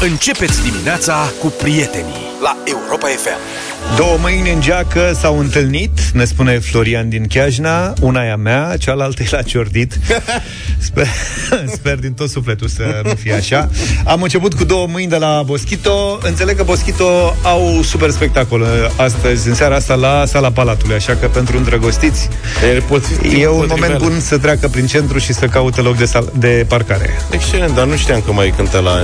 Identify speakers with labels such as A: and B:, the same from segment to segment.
A: Începeți dimineața cu prietenii la Europa FM.
B: Două mâini în geacă s-au întâlnit, ne spune Florian din Chiajna, una e a mea, cealaltă e la ciordit. Sper, sper din tot sufletul să nu fie așa. Am început cu două mâini de la Boschito. Înțeleg că Boschito au super spectacol astăzi, în seara asta, la sala Palatului, așa că pentru îndrăgostiți e un moment bun să treacă prin centru și să caute loc de, sal- de parcare.
C: Excelent, dar nu știam că mai cântă la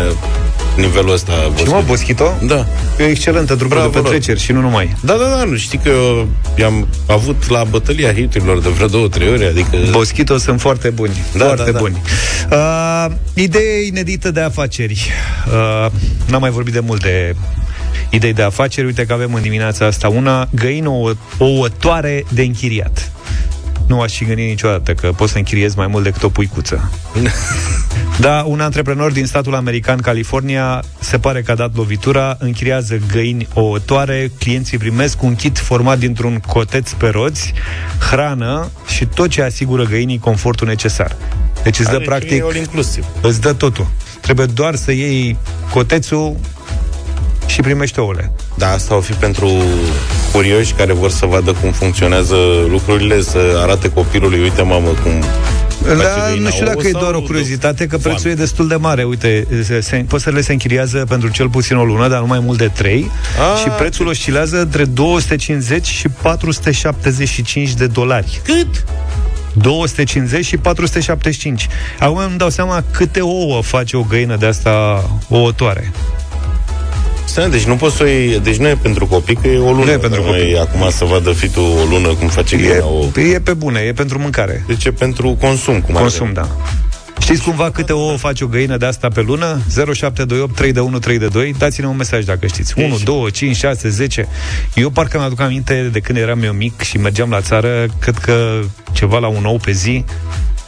C: nivelul ăsta
B: Și
C: Boschito.
B: mă, Boschito?
C: Da.
B: E o excelentă trupă
C: Bravo
B: de petreceri și nu numai.
C: Da, da, da, nu știi că eu i-am avut la bătălia hiturilor de vreo două, trei ori, adică...
B: Boschito sunt foarte buni.
C: Da,
B: foarte
C: da, da.
B: buni. Uh, idee inedită de afaceri. Uh, n-am mai vorbit de multe idei de afaceri. Uite că avem în dimineața asta una găină o, ouătoare de închiriat. Nu aș și gândi niciodată că poți să închiriezi mai mult decât o puicuță. Da, un antreprenor din statul american California se pare că a dat lovitura, închiriază găini ouătoare, clienții primesc un kit format dintr-un coteț pe roți, hrană și tot ce asigură găinii confortul necesar. Deci îți dă
C: Are
B: practic,
C: ce e all inclusiv.
B: îți dă totul. Trebuie doar să iei cotețul și primești ouăle.
C: Da, asta o fi pentru curioși care vor să vadă cum funcționează lucrurile, să arate copilului, uite mamă cum face
B: Da,
C: găina
B: nu știu
C: ouă
B: dacă e
C: sau
B: doar o
C: de
B: curiozitate, că
C: foame?
B: prețul e destul de mare. Uite, se, se, păsările se închiriază pentru cel puțin o lună, dar nu mai mult de 3
C: Ah,
B: și prețul oscilează între 250 și 475 de dolari.
C: Cât?
B: 250 și 475. Acum îmi dau seama câte ouă face o găină de asta ouătoare.
C: Stai, deci nu poți să o iei, deci nu e pentru copii, că e o lună.
B: Nu e pentru
C: Dar
B: copii.
C: mai Acum să vadă fitul o lună cum face
B: E,
C: găina ouă.
B: e pe bune, e pentru mâncare.
C: Deci e pentru consum, cum ar
B: Consum,
C: veni.
B: da. Știți cumva câte ouă face o găină de asta pe lună? 0728 3 de 1 3 de 2 Dați-ne un mesaj dacă știți 1, 2, 5, 6, 10 Eu parcă mi-aduc aminte de când eram eu mic Și mergeam la țară Cred că ceva la un ou pe zi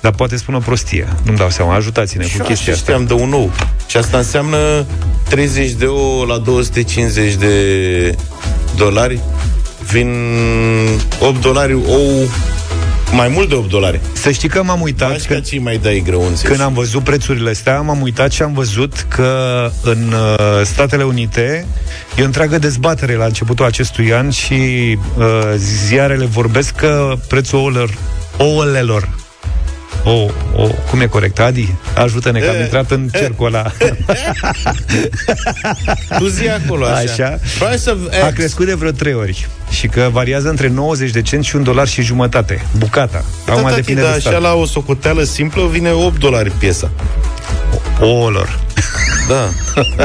B: Dar poate spun o prostie Nu-mi dau seama, ajutați-ne
C: Și
B: cu
C: eu
B: chestia
C: așa
B: asta
C: știam de un nou. Și asta înseamnă 30 de ouă la 250 de dolari. Vin 8 dolari ou, mai mult de 8 dolari.
B: Să știi că m-am uitat
C: Faci
B: că
C: ca ce mai dai grăunțe.
B: Când am văzut prețurile astea, m-am uitat și am văzut că în uh, Statele Unite e o întreagă dezbatere la începutul acestui an și uh, ziarele vorbesc că prețul ouălor, ouălelor o, o, cum e corect, Adi? Ajută-ne că am
C: E,
B: intrat în cercul ăla.
C: Tu zi acolo, așa.
B: Așa.
C: Price of
B: A
C: X.
B: crescut de vreo trei ori și că variază între 90 de cenți și un dolar și jumătate. Bucata. Acum
C: Da, tati,
B: depinde
C: dar
B: de stat.
C: așa la o socoteală simplă vine 8 dolari piesa.
B: Ouălor.
C: Da.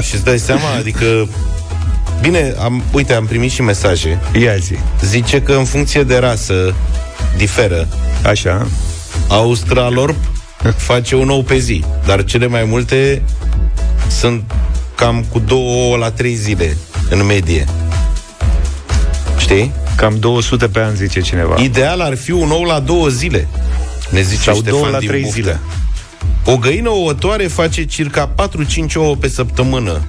C: și îți dai seama, adică... Bine, am, uite, am primit și mesaje.
B: Ia zi.
C: Zice că în funcție de rasă diferă.
B: Așa.
C: Australorp face un ou pe zi, dar cele mai multe sunt cam cu două ouă la trei zile, în medie. Știi?
B: Cam 200 pe an, zice cineva.
C: Ideal ar fi un ou la două zile, ne zice
B: Sau
C: Ștefan
B: două la
C: din
B: trei
C: Buftea.
B: zile.
C: O găină ouătoare face circa 4-5 ouă pe săptămână,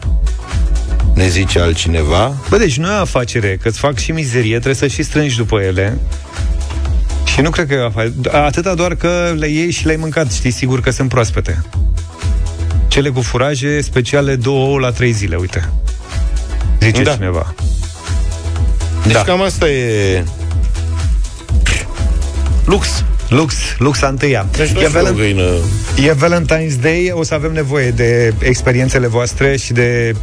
C: ne zice altcineva.
B: Bă, deci nu e o afacere, că îți fac și mizerie, trebuie să și strângi după ele. Și nu cred că e o afacere. Atâta doar că le iei și le-ai mâncat, știi sigur că sunt proaspete. Cele cu furaje speciale două ouă la trei zile, uite. Zice
C: Da.
B: cineva.
C: Deci
B: Da.
C: cam asta e lux.
B: Lux, lux a întâia.
C: Deci nu
B: E,
C: e o
B: Valent-
C: găină
B: e Valentine's Day, o să avem nevoie de experiențele voastre și de,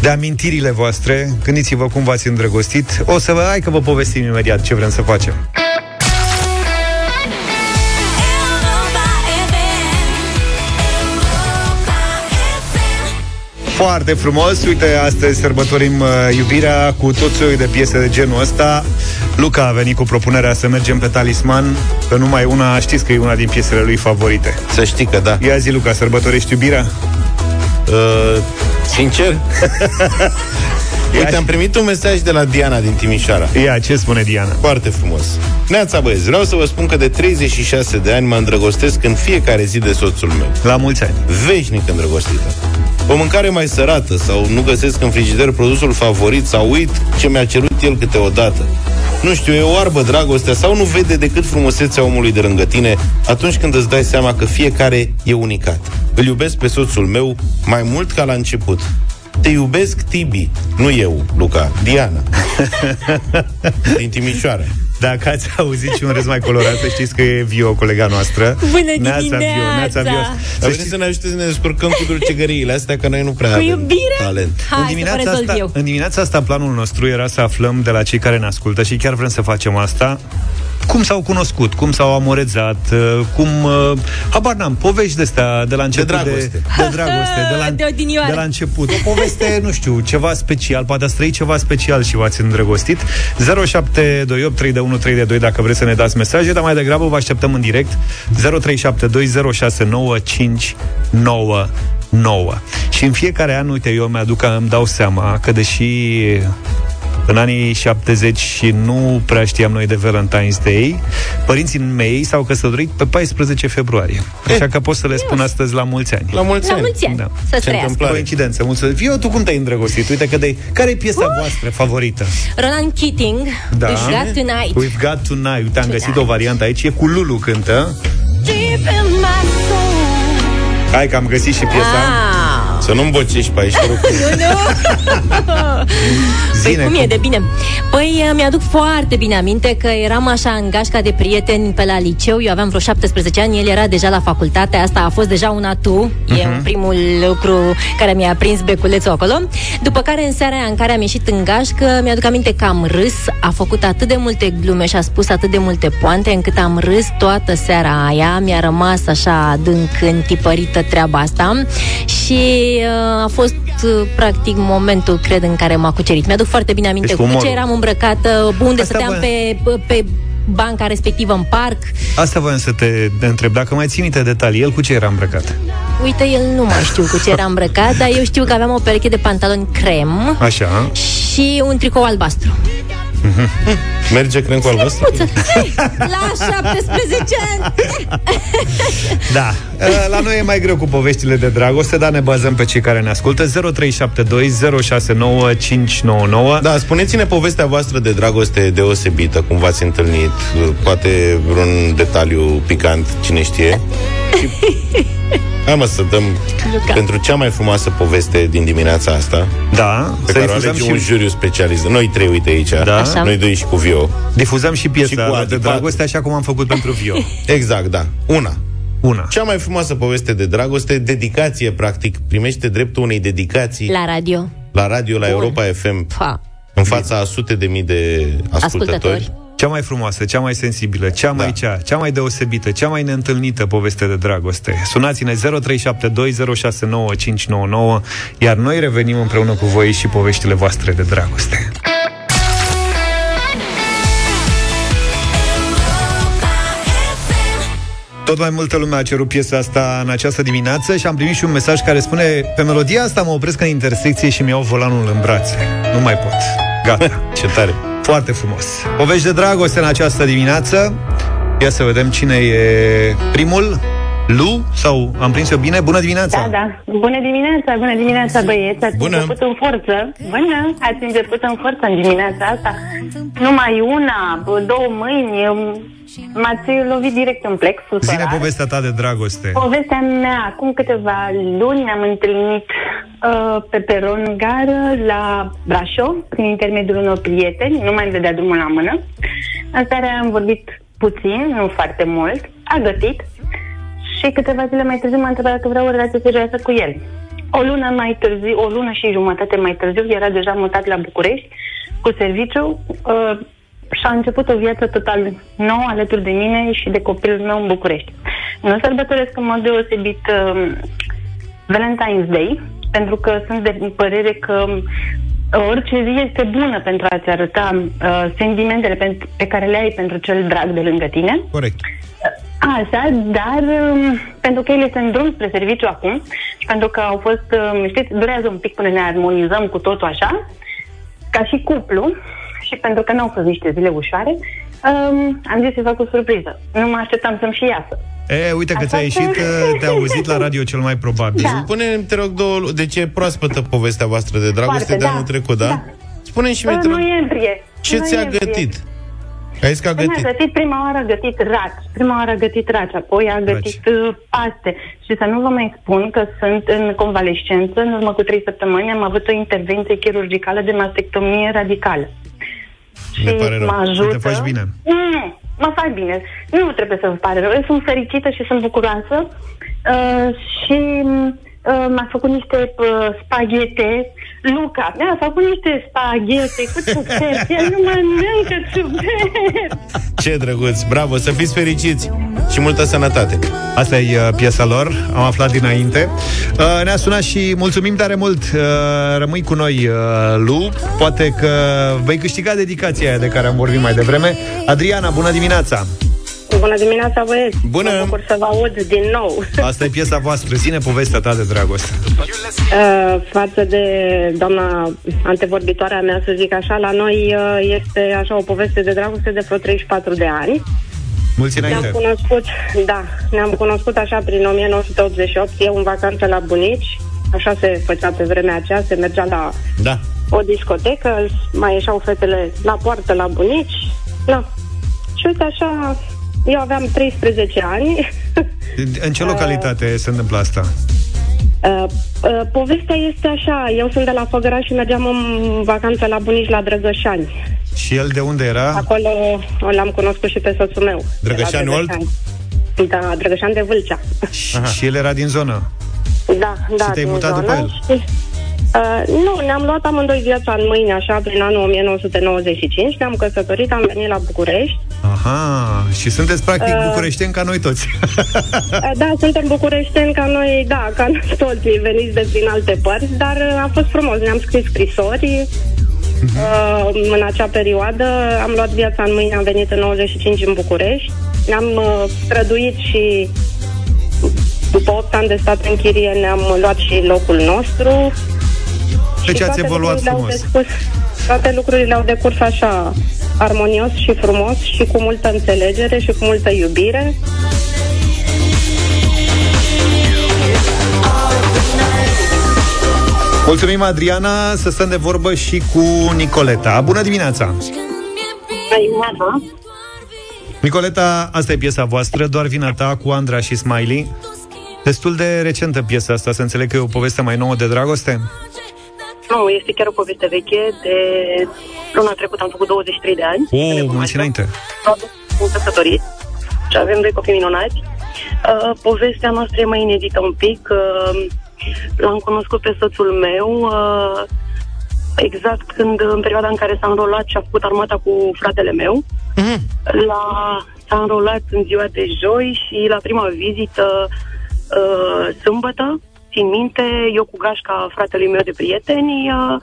B: de amintirile voastre. Gândiți-vă cum v-ați îndrăgostit. O să vă, hai că vă povestim imediat ce vrem să facem. Foarte frumos, uite, astăzi sărbătorim uh, iubirea cu tot soiul de piese de genul ăsta. Luca a venit cu propunerea să mergem pe talisman, că numai una, știți că e una din piesele lui favorite.
C: Să știi că da.
B: Ia zi, Luca, sărbătorești iubirea?
C: Uh, sincer? Uite,
B: Ia
C: am
B: și-
C: primit un mesaj de la Diana din Timișoara.
B: Ia, ce spune Diana?
C: Foarte frumos. Neața băieți, vreau să vă spun că de 36 de ani mă îndrăgostesc în fiecare zi de soțul meu.
B: La mulți ani.
C: Veșnic îndrăgostită. O mâncare mai sărată sau nu găsesc în frigider produsul favorit sau uit ce mi-a cerut el câteodată. Nu știu, e o oarbă dragostea sau nu vede decât frumusețea omului de lângă tine atunci când îți dai seama că fiecare e unicat. Îl iubesc pe soțul meu mai mult ca la început. Te iubesc, Tibi. Nu eu, Luca, Diana. Din Timișoara.
B: Dacă ați auzit și un râs mai colorat, să știți că e Vio, colega noastră.
D: Bună
B: Neața,
D: dimineața!
B: Vio, neața, Vio.
C: Să
B: Să
C: știți să ne ajute să ne descurcăm cu dulcegăriile astea, că noi nu prea
D: Cu
C: avem
D: iubire?
C: talent.
D: Hai
B: în,
D: să
B: dimineața
D: vă rezolv
B: asta,
D: eu.
B: în dimineața asta planul nostru era să aflăm de la cei care ne ascultă și chiar vrem să facem asta cum s-au cunoscut, cum s-au amorezat, uh, cum, uh, habar n-am, povești de astea de la început
C: dragoste.
B: de, de dragoste, de la,
D: De odinioară.
B: de la început. O poveste, nu știu, ceva special, poate ați trăit ceva special și v-ați îndrăgostit. 0728 3 de 1 3 de 2 dacă vreți să ne dați mesaje, dar mai degrabă vă așteptăm în direct 0372069599. Și în fiecare an, uite, eu mi-aduc, îmi dau seama că deși în anii 70 și nu prea știam noi de Valentine's Day, părinții mei s-au căsătorit pe 14 februarie. Așa că pot să le spun astăzi la mulți ani.
C: La mulți
D: La
C: ani.
D: mulți ani.
B: Da.
D: Să
C: Ce
D: trăiască.
C: întâmplare.
B: Coincidență, mulțumesc. Vio, tu cum te-ai îndrăgostit? Uite că de... Care e piesa voastră favorită?
D: Roland Keating,
B: Da.
D: We've Got Tonight.
B: We've Got Tonight. Uite, am găsit
D: Tonight.
B: o variantă aici. E cu Lulu cântă.
D: Deep in my soul.
B: Hai că am găsit și piesa.
D: Ah.
C: Să nu-mi bocești pe aici, te rog.
D: Nu, nu. Păi
B: Zine,
D: cum e de bine? Păi uh, mi-aduc foarte bine aminte că eram așa în gașca de prieteni pe la liceu, eu aveam vreo 17 ani, el era deja la facultate, asta a fost deja un atu, uh-huh. e un primul lucru care mi-a prins beculețul acolo. După care în seara aia în care am ieșit în gașcă, mi-aduc aminte că am râs, a făcut atât de multe glume și a spus atât de multe poante, încât am râs toată seara aia, mi-a rămas așa adânc întipărită treaba asta și uh, a fost uh, practic momentul, cred, în care m-a cucerit. Mi-aduc foarte bine aminte
B: Deci
D: cu
B: umorul.
D: ce eram îmbrăcată, unde
B: Asta
D: stăteam
B: vă-
D: pe, pe banca respectivă în parc.
B: Asta voiam să te întreb. Dacă mai ții minte detalii, el cu ce era îmbrăcat?
D: Uite, el nu mai știu cu ce era îmbrăcat, dar eu știu că aveam o pereche de pantaloni crem
B: Așa.
D: și un tricou albastru.
C: Merge crem cu albastru?
D: Puță, hei, la 17 ani!
B: Da. La noi e mai greu cu poveștile de dragoste, dar ne bazăm pe cei care ne ascultă. 0372069599.
C: Da, spuneți-ne povestea voastră de dragoste deosebită, cum v-ați întâlnit, poate vreun detaliu picant, cine știe. Și... Hai mă să dăm
D: Luca.
C: pentru cea mai frumoasă poveste din dimineața asta,
B: Da,
C: pe
B: să
C: care o
B: difuzăm
C: alege
B: și,
C: un juriu specialist. Noi trei, uite aici.
B: Da.
D: Așa.
C: Noi doi și cu Vio.
B: difuzăm și
C: Și
B: piesa
C: cu
B: de
C: Adi
B: dragoste, așa cum am făcut pentru Vio.
C: Exact, da. Una.
B: Una.
C: Cea mai frumoasă poveste de dragoste, dedicație, practic, primește dreptul unei dedicații la,
D: La radio.
C: la radio, la Europa FM,
D: Pa.
C: în fața a sute de mii de ascultători.
D: Ascultători.
B: Cea mai frumoasă, cea mai sensibilă, cea mai
C: Da.
B: cea, cea mai deosebită, cea mai neîntâlnită poveste de dragoste. Sunați-ne 0372069599, iar noi revenim împreună cu voi și poveștile voastre de dragoste. Tot mai multă lume a cerut piesa asta în această dimineață și am primit și un mesaj care spune Pe melodia asta mă opresc în intersecție și mi iau volanul în brațe. Nu mai pot. Gata.
C: Ce tare!
B: Foarte frumos. Povești de dragoste în această dimineață. Ia să vedem cine e primul. Lu? Sau am prins eu bine? Bună dimineața!
E: Da, da. Bună dimineața, bună dimineața, băieți. Ați
C: Bună.
E: început în forță. Bună. Ați început în forță în dimineața asta. Numai una, bă, două mâini. um, M-ați lovit direct în plexul
B: Zine
E: solar.
B: povestea ta de dragoste.
E: Povestea mea, acum câteva luni ne-am întâlnit uh, pe peron în gară la Brașov, prin intermediul unor prieteni, nu mai îmi dădea drumul la mână. În seara aia am vorbit puțin, nu foarte mult, a gătit și câteva zile mai târziu m-a întrebat dacă vreau o relație serioasă cu el. O lună mai târziu, o lună și jumătate mai târziu, era deja mutat la București cu serviciu uh, și a început o viață total nouă alături de mine și de copilul meu în București. Nu sărbătoresc în mod deosebit uh, Valentine's Day, pentru că sunt de părere că uh, orice zi este bună pentru a-ți arăta uh, sentimentele pe, pe care le ai pentru cel drag de lângă tine.
B: Corect.
E: Așa, dar um, pentru că el este în drum spre serviciu acum și pentru că au fost, um, știți, durează un pic până ne armonizăm cu totul așa, ca și cuplu, și pentru că nu au fost niște zile ușoare, um, am zis să fac o surpriză. Nu mă așteptam să-mi și iasă.
B: E, uite că
E: Așa
B: ți-a
E: că-
B: ieșit, uh, te-a auzit la radio cel mai probabil.
E: Da.
C: Spune, te rog, două, lu- deci e proaspătă povestea voastră de dragoste
E: Foarte,
C: de
E: da.
C: anul trecut, da?
E: Da.
C: Spune și mie,
E: În
C: te rog,
E: noiembrie.
C: ce
E: în
C: ți-a
E: noiembrie.
C: Gătit? Ai zis că a
E: Păi
C: gătit.
E: a gătit prima oară a gătit raci, prima oară a gătit raci, apoi a gătit uh, paste. Și să nu vă mai spun că sunt în convalescență, în urmă cu trei săptămâni am avut o intervenție chirurgicală de mastectomie radicală.
C: Ne pare rău.
E: mă ajută.
B: Te faci bine.
E: Nu, mă fac bine. Nu trebuie să vă pare rău. Eu sunt fericită și sunt bucuroasă. Uh, și uh, m-a făcut niște uh, spaghete. Luca mi-a făcut niște spaghete cu ciuperci. El nu mănâncă ciuperci.
C: Ce drăguț, bravo, să fiți fericiți și multă sănătate.
B: Asta e uh, piesa lor, am aflat dinainte. Uh, ne-a sunat și mulțumim tare mult. Uh, rămâi cu noi, uh, Lu. Poate că vei câștiga dedicația aia de care am vorbit mai devreme. Adriana, bună dimineața!
F: Bună dimineața, băieți!
C: Bună!
F: Mă bucur să vă aud din nou.
B: Asta e piesa voastră. Ține povestea ta de dragoste.
F: Uh, față de doamna antevorbitoarea mea, să zic așa, la noi uh, este așa o poveste de dragoste de vreo 34 de ani.
B: Mulți
F: Ne-am
B: înainte.
F: cunoscut, da, ne-am cunoscut așa prin 1988, eu în vacanță la bunici, așa se făcea pe vremea aceea, se mergea la
C: Da.
F: o discotecă, mai ieșeau fetele la poartă la bunici, da. Și uite așa, eu aveam 13 ani,
B: În ce localitate se întâmplă asta?
F: Uh, uh, povestea este așa, eu sunt de la Făgăraș și mergeam în vacanță la bunici la Drăgășani.
B: Și el de unde era?
F: Acolo l-am cunoscut și pe soțul meu.
C: Drăgășani
F: De la
C: Old?
F: Drăgășani. Da, Drăgășani de Vâlcea.
B: Și, și el era din zonă.
F: Da, da,
B: te-ai
F: din
B: mutat
F: zonă.
B: după el?
F: Și, uh, nu, ne-am luat amândoi viața în mâini, așa, prin anul 1995, ne-am căsătorit, am venit la București.
B: Aha, și sunteți practic
F: Uh.
B: bucureșteni ca noi toți.
F: Uh, Da, suntem bucureșteni ca noi, da, ca noi toți veniți de prin alte părți, dar uh, a fost frumos. Ne-am scris scrisori uh, în acea perioadă. Am luat viața în mâini, am venit în 95 în București. Ne-am uh, străduit și după 8 ani de stat în chirie ne-am luat și locul nostru.
B: Deci
F: Și
B: ați
F: toate
B: evoluat
F: lucrurile au
B: frumos.
F: Decurs, toate lucrurile au decurs așa armonios și frumos și cu multă înțelegere și cu multă iubire.
B: Mulțumim, Adriana, să stăm de vorbă și cu Nicoleta. Bună dimineața! Nicoleta, asta e piesa voastră, doar vina ta cu Andra și Smiley. Destul de recentă piesa asta, să înțeleg că e o poveste mai nouă de dragoste.
F: Nu, este chiar o poveste veche. De luna trecută am făcut 23 de ani.
B: O,
F: Ne
B: oh,
F: cunoaștem.
B: mulți înainte.
F: Sunt căsătorit și avem doi copii minunați. Uh, povestea noastră e mai inedită un pic. Uh, l-am cunoscut pe soțul meu uh, exact când, în perioada în care s-a înrolat și a făcut armata cu fratele meu. La, s-a înrolat în ziua de joi și la prima vizită uh, sâmbătă, țin minte, eu cu gașca fratelui meu de prieteni, uh,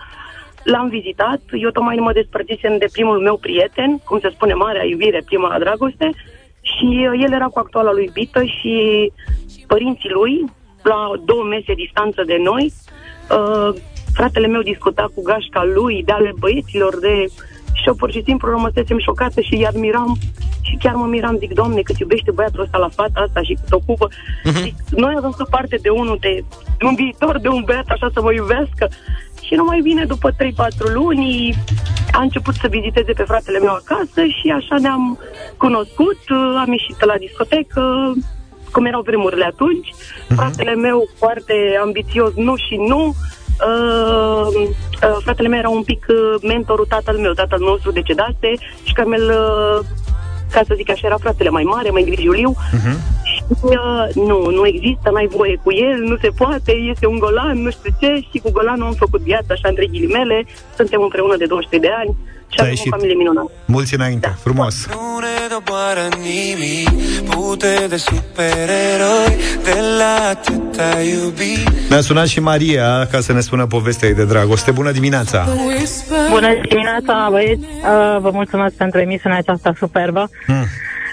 F: l-am vizitat. Eu tocmai mă despărțisem de primul meu prieten, cum se spune, marea iubire, prima dragoste, și uh, el era cu actuala lui iubită și părinții lui, la două mese distanță de noi, uh, fratele meu discuta cu gașca lui de ale băieților, de și eu pur și simplu rămăsesem șocată și îi admiram și chiar mă miram, zic, Doamne, cât iubește băiatul ăsta la fata asta și cât ocupă. Zic, noi avem să parte de unul, de, de un viitor, de un băiat așa să mă iubească. Și numai bine, după 3-4 luni, a început să viziteze pe fratele meu acasă și așa ne-am cunoscut, am ieșit la discotecă, cum erau vremurile atunci. Fratele meu foarte ambițios, nu și nu. Uh, uh, fratele meu era un pic uh, mentorul tatăl meu, tatăl nostru decedase și Carmel, uh, ca să zic așa, era fratele mai mare, mai grijuliu.
B: Mhm.
F: Și uh, nu, nu există, n-ai voie cu el, nu se poate, este un golan, nu știu ce, și cu golanul am făcut viața așa între ghilimele, suntem împreună de 23 de ani și
B: Ți-a
F: avem
B: ieșit.
F: o familie minunată.
B: Mulți înainte, frumos.
G: Non ne doboară nimic Pute de supereroi De la atâta iubi
B: Ne-a sunat și Maria ca să ne spună povestea ei de dragoste. Bună dimineața!
H: Bună dimineața, băieți! Uh, vă mulțumesc pentru emisiunea aceasta superbă.
B: Hmm.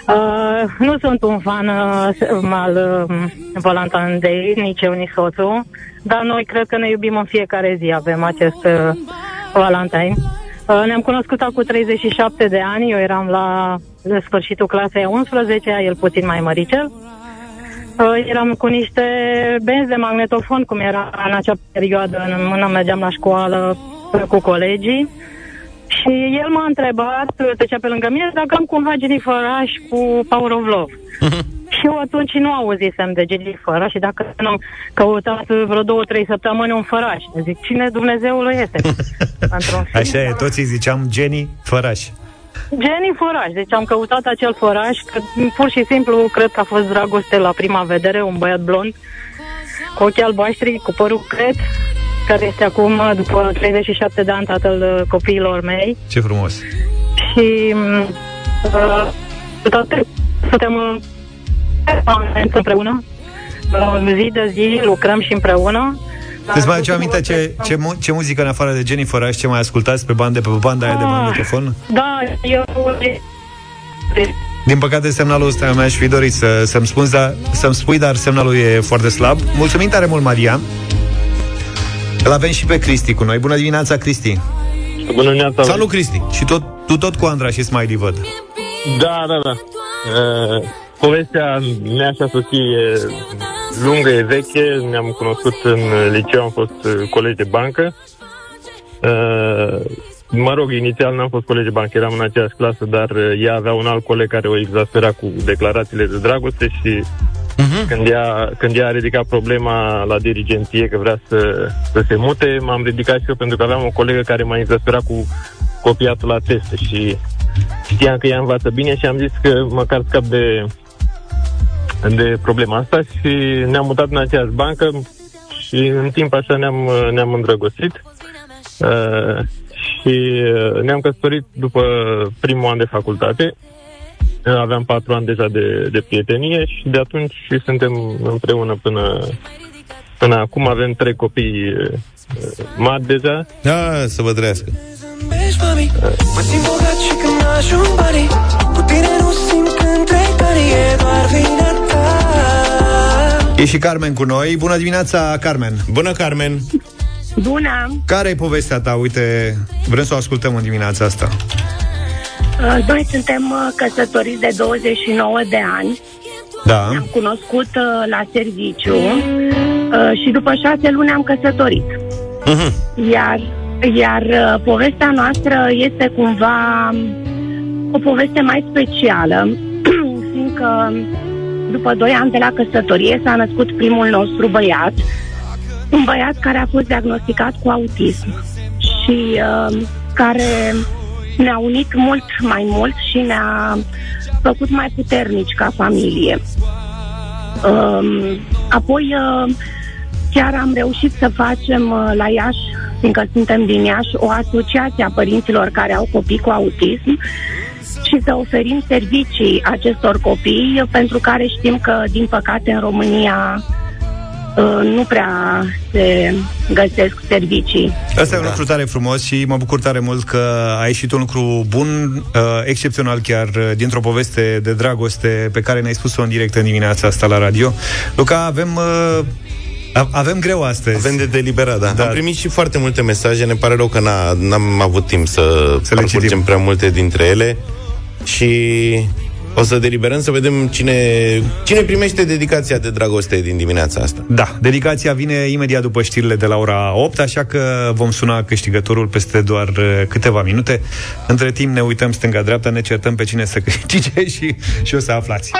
H: Uh, nu sunt un fan uh, al uh, Valentine Day, nici eu, nici soțul, dar noi cred că ne iubim în fiecare zi, avem acest uh, Valentine. Uh, ne-am cunoscut acum 37 de ani, eu eram la sfârșitul clasei a 11 el puțin mai măricel. Uh, eram cu niște benzi de magnetofon, cum era în acea perioadă, în mână mergeam la școală uh, cu colegii. Și Și el m-a întrebat, trecea pe lângă mine, dacă am cumva Jennifer cu Power of Love. Și eu atunci nu auzisem de Jennifer și dacă nu am căutat vreo două, trei săptămâni un făraș. Zic, cine Dumnezeul este? Într-un film,
B: Așa e,
H: da.
B: toți îi ziceam Jenny Făraș.
H: Jenny Făraș, deci am căutat acel făraș, că pur și simplu cred că a fost dragoste la prima vedere, un băiat blond, cu ochii albaștri, cu părul cret, care este acum, după 37 de ani, tatăl uh, copiilor mei.
B: Ce frumos.
H: Și mm, uh, toate suntem uh, permanent împreună. Uh, zi de zi lucrăm și împreună.
B: Îți mai aduce aminte ce, ce, mu- ce muzică în afară de Jenny Făraș, ce mai ascultați pe bande, pe banda aia de
H: Ah.
B: magnetofon?
H: Da, eu...
B: Din păcate, semnalul ăsta mi-aș fi dorit să, să-mi, spun, dar, să-mi spui, dar semnalul e foarte slab. Mulțumim tare mult, Maria. Îl avem și pe Cristi cu noi. Bună dimineața, Cristi.
I: Bună dimineața.
C: Salut, Cristi.
B: Și tot, tu tot cu Andra și Smiley văd.
I: Da, da, da. Uh, povestea mea și a soției e lungă, e veche. Ne-am cunoscut în liceu, am fost uh, colegi de bancă. Uh, mă rog, inițial n-am fost colegi de bancă, eram în aceeași clasă, dar uh, ea avea un alt coleg care o exaspera cu declarațiile de dragoste și
C: Mhm.
I: când, ea, când ea a ridicat problema la dirigenție că vrea să, să se mute, m-am ridicat și eu pentru că aveam o colegă care m-a exasperat cu copiatul la teste și știam că ea învață bine și am zis că măcar scap de, de problema asta și ne-am mutat în aceeași bancă și în timp așa ne-am, ne-am îndrăgostit uh, și uh, ne-am căsătorit după primul an de facultate. Uh, Aveam patru ani deja de, de prietenie și de atunci și suntem împreună până, până acum. Avem trei copii uh, mari deja.
C: Da, să vă trăiască.
G: Ești, mami Mă simt bogat și când ajung banii Cu tine nu simt când trec ani E doar vina ta
B: E și Carmen cu noi. Bună dimineața, Carmen.
C: Bună, Carmen.
J: Bună!
B: Care e povestea ta? Uite, vrem să o ascultăm în dimineața asta.
J: Uh, Noi suntem uh, căsătoriți de 29 de ani.
B: Da.
J: Ne-am cunoscut uh, la serviciu uh, și după șase luni am căsătorit.
C: Mhm.
J: Iar, iar uh, povestea noastră este cumva um, o poveste mai specială, fiindcă după doi ani de la căsătorie s-a născut primul nostru băiat, un băiat care a fost diagnosticat cu autism și uh, care ne-a unit mult mai mult și ne-a făcut mai puternici ca familie. Um, apoi uh, chiar am reușit să facem uh, la Iași, fiindcă suntem din Iași, o asociație a părinților care au copii cu autism și să oferim servicii acestor copii, pentru care știm că, din păcate, în România uh, nu prea se găsesc servicii.
B: Asta e un lucru tare frumos și mă bucur tare mult că a ieșit un lucru bun, uh, excepțional chiar, uh, dintr-o poveste de dragoste pe care ne-ai spus-o în direct în dimineața asta la radio. Luca, avem... Uh, a- avem greu astăzi.
C: Avem de deliberat, da.
B: Da.
C: da. Am primit și foarte multe mesaje, ne pare rău că n-a, n-am avut timp să,
B: Să le
C: parcurgem
B: citim.
C: prea multe dintre ele și o să deliberăm să vedem cine, cine primește dedicația de dragoste din dimineața asta.
B: Da, dedicația vine imediat după știrile de la ora 8, așa că vom suna câștigătorul peste doar uh, câteva minute. Între timp ne uităm stânga-dreapta, ne certăm pe cine să câștige și, și o să aflați.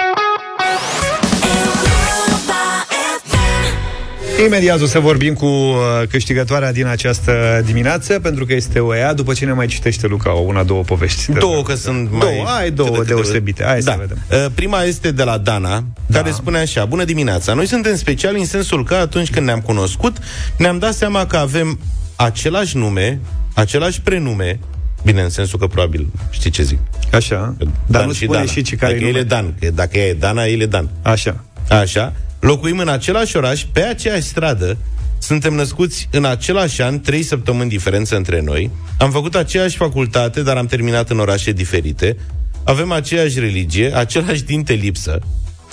B: Imediat o să vorbim cu uh, câștigătoarea din această dimineață, pentru că este o ea, după ce ne mai citește Luca o una, două povești.
C: Două, că sunt mai...
B: Două, ai două
C: câte- câte-
B: deosebite. Hai
C: da.
B: să vedem.
C: Uh, Prima este de la Dana, da. care spune așa, Bună dimineața, noi suntem speciali în sensul că atunci când ne-am cunoscut, ne-am dat seama că avem același nume, același prenume, bine, în sensul că probabil știi ce zic.
B: Așa, dar
C: Dan
B: nu
C: și
B: spune
C: Dana.
B: și ce care
C: Dacă el e Dan, că dacă ea e Dana, el e Dan.
B: Așa.
C: Așa. Locuim în același oraș, pe aceeași stradă, suntem născuți în același an, trei săptămâni diferență între noi, am făcut aceeași facultate, dar am terminat în orașe diferite, avem aceeași religie, același dinte lipsă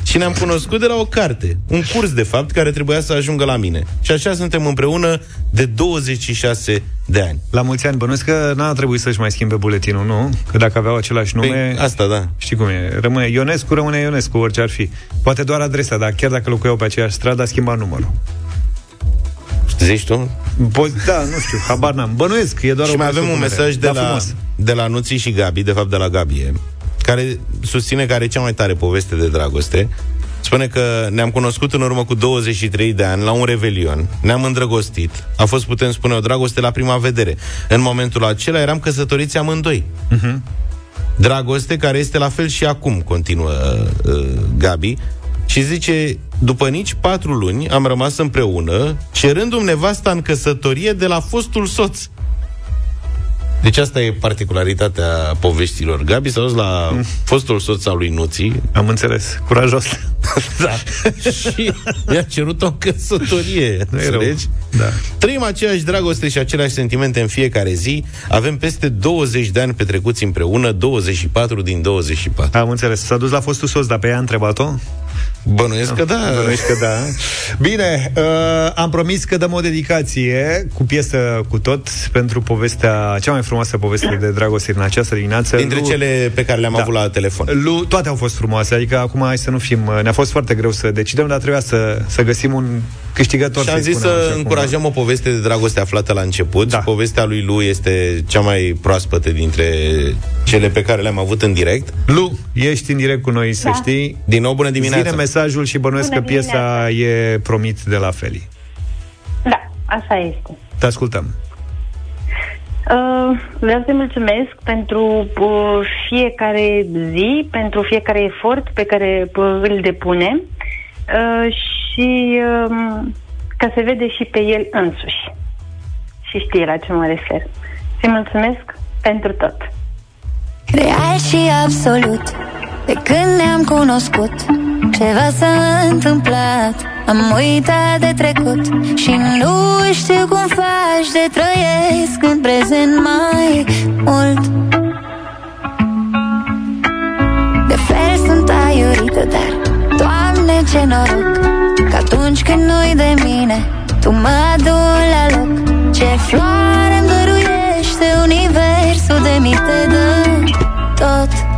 C: și ne-am cunoscut de la o carte, un curs, de fapt, care trebuia să ajungă la mine. Și așa suntem împreună de 26 de ani.
B: La mulți ani, bănuiesc că n-a trebuit să-și mai schimbe buletinul, nu? Că dacă aveau același nume...
C: Păi, asta, da.
B: Știi cum e? Rămâne Ionescu, rămâne Ionescu, orice ar fi. Poate doar adresa, dar chiar dacă locuiau pe aceeași stradă, a schimbat numărul.
C: Zici tu?
B: Po- da, nu știu, habar n-am. Bănuiesc, e doar
C: Și
B: o
C: mai avem un
B: presupunere.
C: mesaj de
B: Da,
C: la,
B: frumos.
C: de la Nuții și Gabi, de fapt de la Gabie, care susține că are cea mai tare poveste de dragoste. Spune că ne-am cunoscut în urmă cu 23 de ani la un revelion, ne-am îndrăgostit. A fost, putem spune, o dragoste la prima vedere. În momentul acela eram căsătoriți amândoi. Dragoste care este la fel și acum, continuă uh, Gabi. Și zice, după nici patru luni am rămas împreună, cerându-mi nevasta în căsătorie de la fostul soț. Deci asta e particularitatea poveștilor. Gabi s-a dus la fostul soț al lui Nuții.
B: Am înțeles. Curajos.
C: da. și i-a cerut o căsătorie.
B: Nu e rău.
C: Înțelegi?
B: Da.
C: Trăim aceeași dragoste și aceleași sentimente în fiecare zi. Avem peste 20 de ani petrecuți împreună, 24 din 24.
B: Am înțeles. S-a dus la fostul soț, dar pe ea a întrebat-o?
C: Bănuiesc că da.
B: Bănuiești că da. Bine, uh, am promis că dăm o dedicație cu piesă cu tot pentru povestea, cea mai frumoasă poveste de dragoste din această dimineață.
C: Dintre
B: Lu-
C: cele pe care le-am
B: Da.
C: avut la telefon.
B: Lu, toate au fost frumoase, adică acum hai să nu fim... Ne-a fost foarte greu să decidem, dar trebuia să, să găsim un câștigător.
C: Și am
B: să-i
C: zis
B: spunem
C: să
B: așa cumva.
C: încurajăm o poveste de dragoste aflată la început. Da. Povestea lui Lu este cea mai proaspătă dintre cele pe care le-am avut în direct.
B: Lu, ești în direct cu noi, să
E: Da.
B: știi.
C: Din nou, bună dimineața!
B: Zine mesajul și bănuiesc
E: Bună
B: că piesa e promit de la Feli.
E: Da, așa este.
B: Te ascultăm.
E: Uh, vreau să-i mulțumesc pentru uh, fiecare zi, pentru fiecare efort pe care uh, îl depune uh, și uh, ca se vede și pe el însuși. Și știe la ce mă refer. Să-i mulțumesc pentru tot.
K: Real și absolut De când ne-am cunoscut Ceva s-a întâmplat Am uitat de trecut Și nu știu cum faci de trăiesc În prezent mai mult De fel sunt aiurită Dar, Doamne, ce noroc Că atunci când nu-i de mine Tu mă aduni la loc. Ce floare îmi dăruiește Universul de mi te dă tot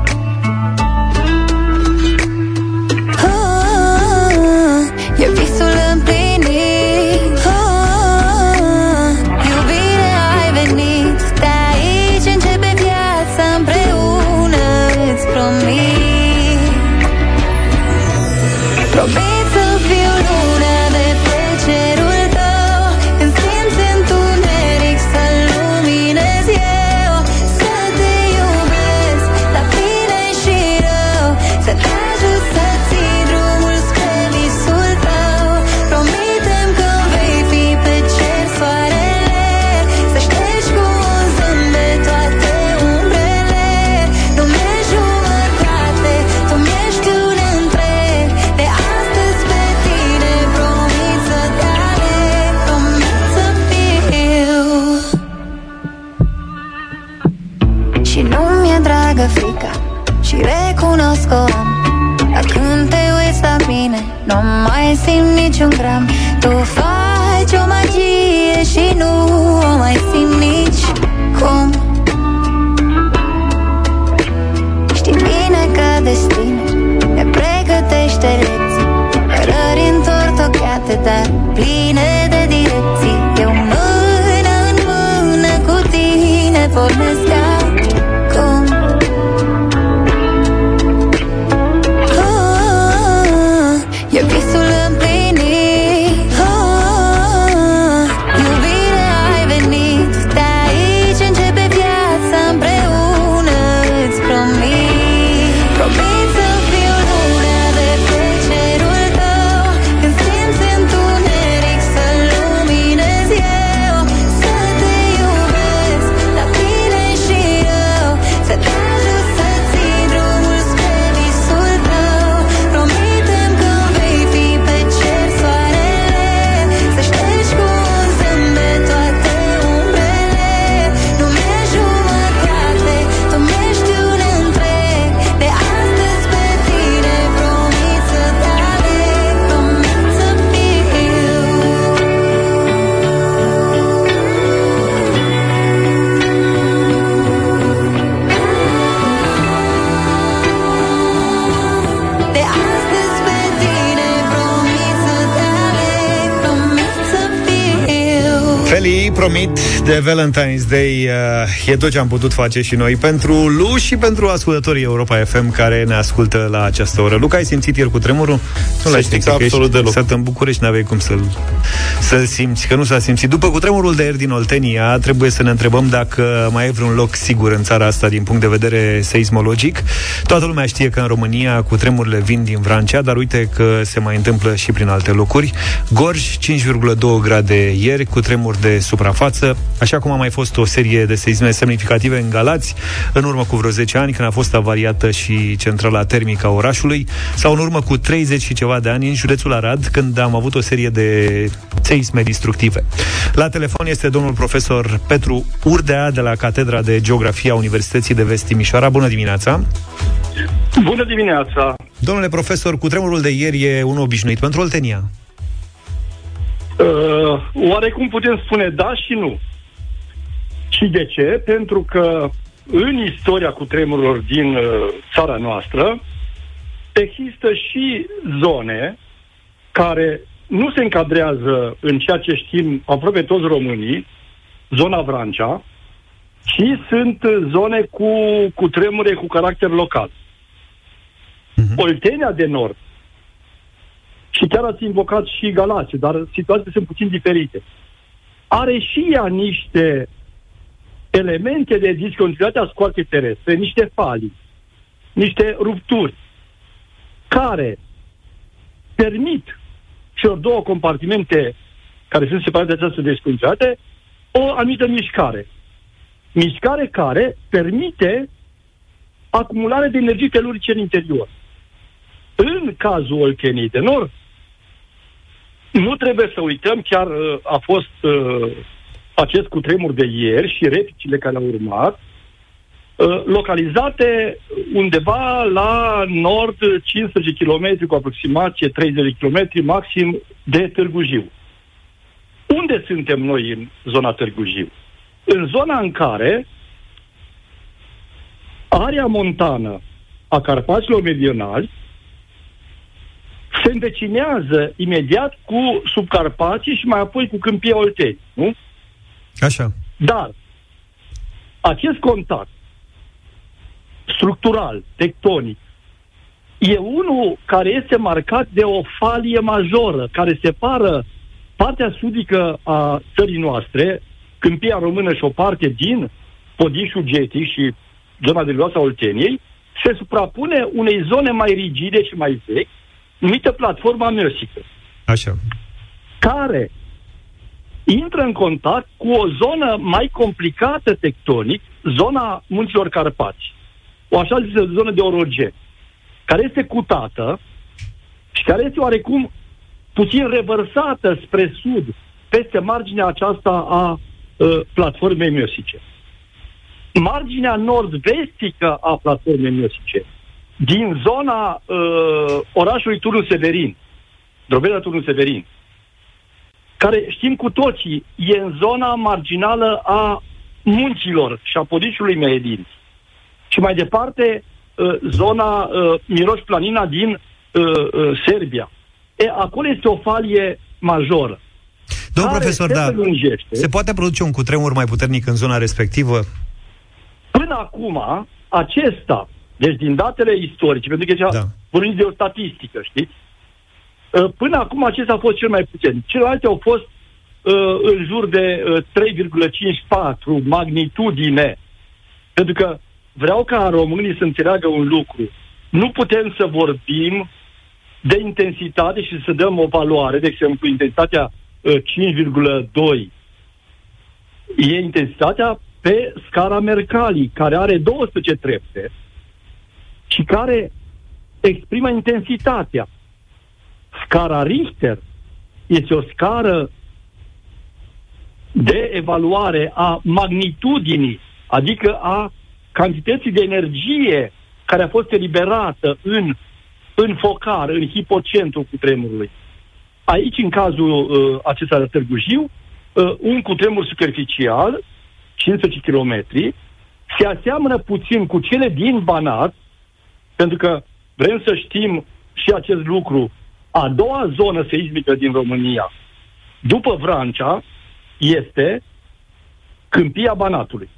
B: Valentine's Day uh, e tot ce am putut face și noi pentru Lu și pentru ascultătorii Europa FM care ne ascultă la această oră. Luca, ai simțit ieri cu tremurul? Nu l-ai
C: știți
B: simțit,
C: că
B: că
C: absolut
B: ești
C: deloc.
B: sat în București, n-aveai cum să-l, să simți, că nu s-a simțit. După cu tremurul de ieri din Oltenia, trebuie să ne întrebăm dacă mai e vreun loc sigur în țara asta din punct de vedere seismologic. Toată lumea știe că în România cu tremurile vin din Vrancea, dar uite că se mai întâmplă și prin alte locuri. Gorj, 5,2 grade ieri, cu tremur de suprafață, așa cum a mai fost o serie de seisme semnificative în Galați, în urmă cu vreo 10 ani, când a fost avariată și centrala termică a orașului, sau în urmă cu 30 și ceva de ani în județul Arad, când am avut o serie de seisme destructive. La telefon este domnul profesor Petru Urdea de la Catedra de Geografie a Universității de Vest Timișoara. Bună dimineața!
L: Bună dimineața!
B: Domnule profesor, cu tremurul de ieri e un obișnuit pentru Oltenia.
L: Uh, oarecum putem spune da și nu. Și de ce? Pentru că în istoria cu tremurilor din uh, țara noastră există și zone care nu se încadrează în ceea ce știm aproape toți românii, zona Vrancea, ci sunt uh, zone cu, cu tremure cu caracter local. Uh-huh. Oltenia de Nord și chiar ați invocat și Galați, dar situațiile sunt puțin diferite. Are și ea niște elemente de discontinuitate a scoarcei terestre, niște falii, niște rupturi, care permit celor două compartimente care sunt separate de această discontinuitate o anumită mișcare. Mișcare care permite acumularea de energii telurice în interior. În cazul Olteniei de Nord, nu trebuie să uităm, chiar uh, a fost uh, acest cutremur de ieri și replicile care au urmat, uh, localizate undeva la nord 15 km cu aproximație 30 km maxim de Târgu Jiu. Unde suntem noi în zona Târgu Jiu? În zona în care area montană a Carpaților Meridionali se învecinează imediat cu subcarpații și mai apoi cu câmpia Olteni, nu?
B: Așa.
L: Dar acest contact structural, tectonic, e unul care este marcat de o falie majoră, care separă partea sudică a țării noastre, câmpia română și o parte din Podișul Getic și zona de Luasa Olteniei, se suprapune unei zone mai rigide și mai vechi, numită platforma măsică,
B: Așa.
L: care intră în contact cu o zonă mai complicată tectonic, zona munților Carpați, o așa zisă zonă de orogen, care este cutată și care este oarecum puțin revărsată spre sud, peste marginea aceasta a uh, platformei miosice. Marginea nord-vestică a platformei miosice, din zona uh, orașului Turnul Severin, Drobeta Turnul Severin, care știm cu toții, e în zona marginală a munților și a podișului Mehedin. Și mai departe, uh, zona uh, Miroș Planina din uh, uh, Serbia. E, acolo este o falie majoră.
B: Domnul
L: care
B: profesor,
L: se
B: da,
L: prelungește.
B: se poate produce un cutremur mai puternic în zona respectivă?
L: Până acum, acesta, deci din datele istorice, pentru că da. vorbim de o statistică, știți? Uh, Până acum acesta a fost cel mai puțin. Celelalte au fost uh, în jur de uh, 3,54 magnitudine. Pentru că vreau ca românii să înțeleagă un lucru. Nu putem să vorbim de intensitate și să dăm o valoare, de exemplu, intensitatea uh, 5,2 e intensitatea pe scara Mercalli, care are 12 trepte și care exprimă intensitatea. Scara Richter este o scară de evaluare a magnitudinii, adică a cantității de energie care a fost eliberată în, în focar, în hipocentru cutremurului. Aici, în cazul uh, acesta de Târgu Jiu, uh, un cutremur superficial, 15 km, se aseamănă puțin cu cele din Banat, pentru că vrem să știm și acest lucru. A doua zonă seismică din România, după Vrancea, este câmpia Banatului.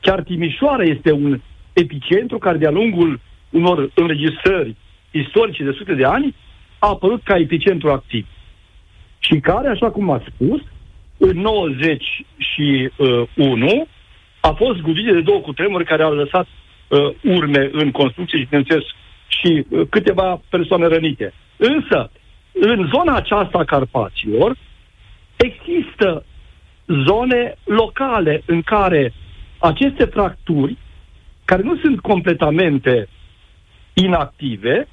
L: Chiar Timișoara este un epicentru care de-a lungul unor înregistrări istorice de sute de ani a apărut ca epicentru activ. Și care, așa cum a spus, în 91 a fost zgudit de două cutremuri care au lăsat uh, urme în construcție și, bineînțeles, și uh, câteva persoane rănite. Însă, în zona aceasta a Carpaților, există zone locale în care aceste fracturi, care nu sunt completamente inactive,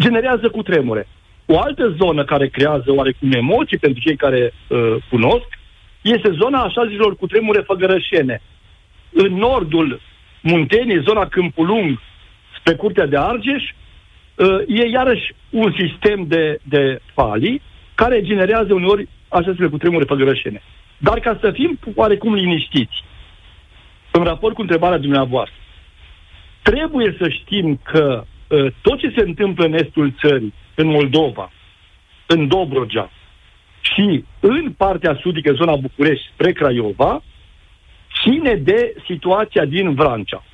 L: generează cutremure. O altă zonă care creează oarecum emoții pentru cei care uh, cunosc este zona așa zilor cutremure făgărășene. În nordul Muntenii, zona Câmpul Lung, spre Curtea de Argeș, uh, e iarăși un sistem de, de falii care generează uneori aceste cutremure făgărășene. Dar ca să fim oarecum liniștiți, în raport cu întrebarea dumneavoastră, trebuie să știm că uh, tot ce se întâmplă în estul țării, în Moldova, în Dobrogea și în partea sudică, zona București, spre Craiova, ține de situația din Vrancea.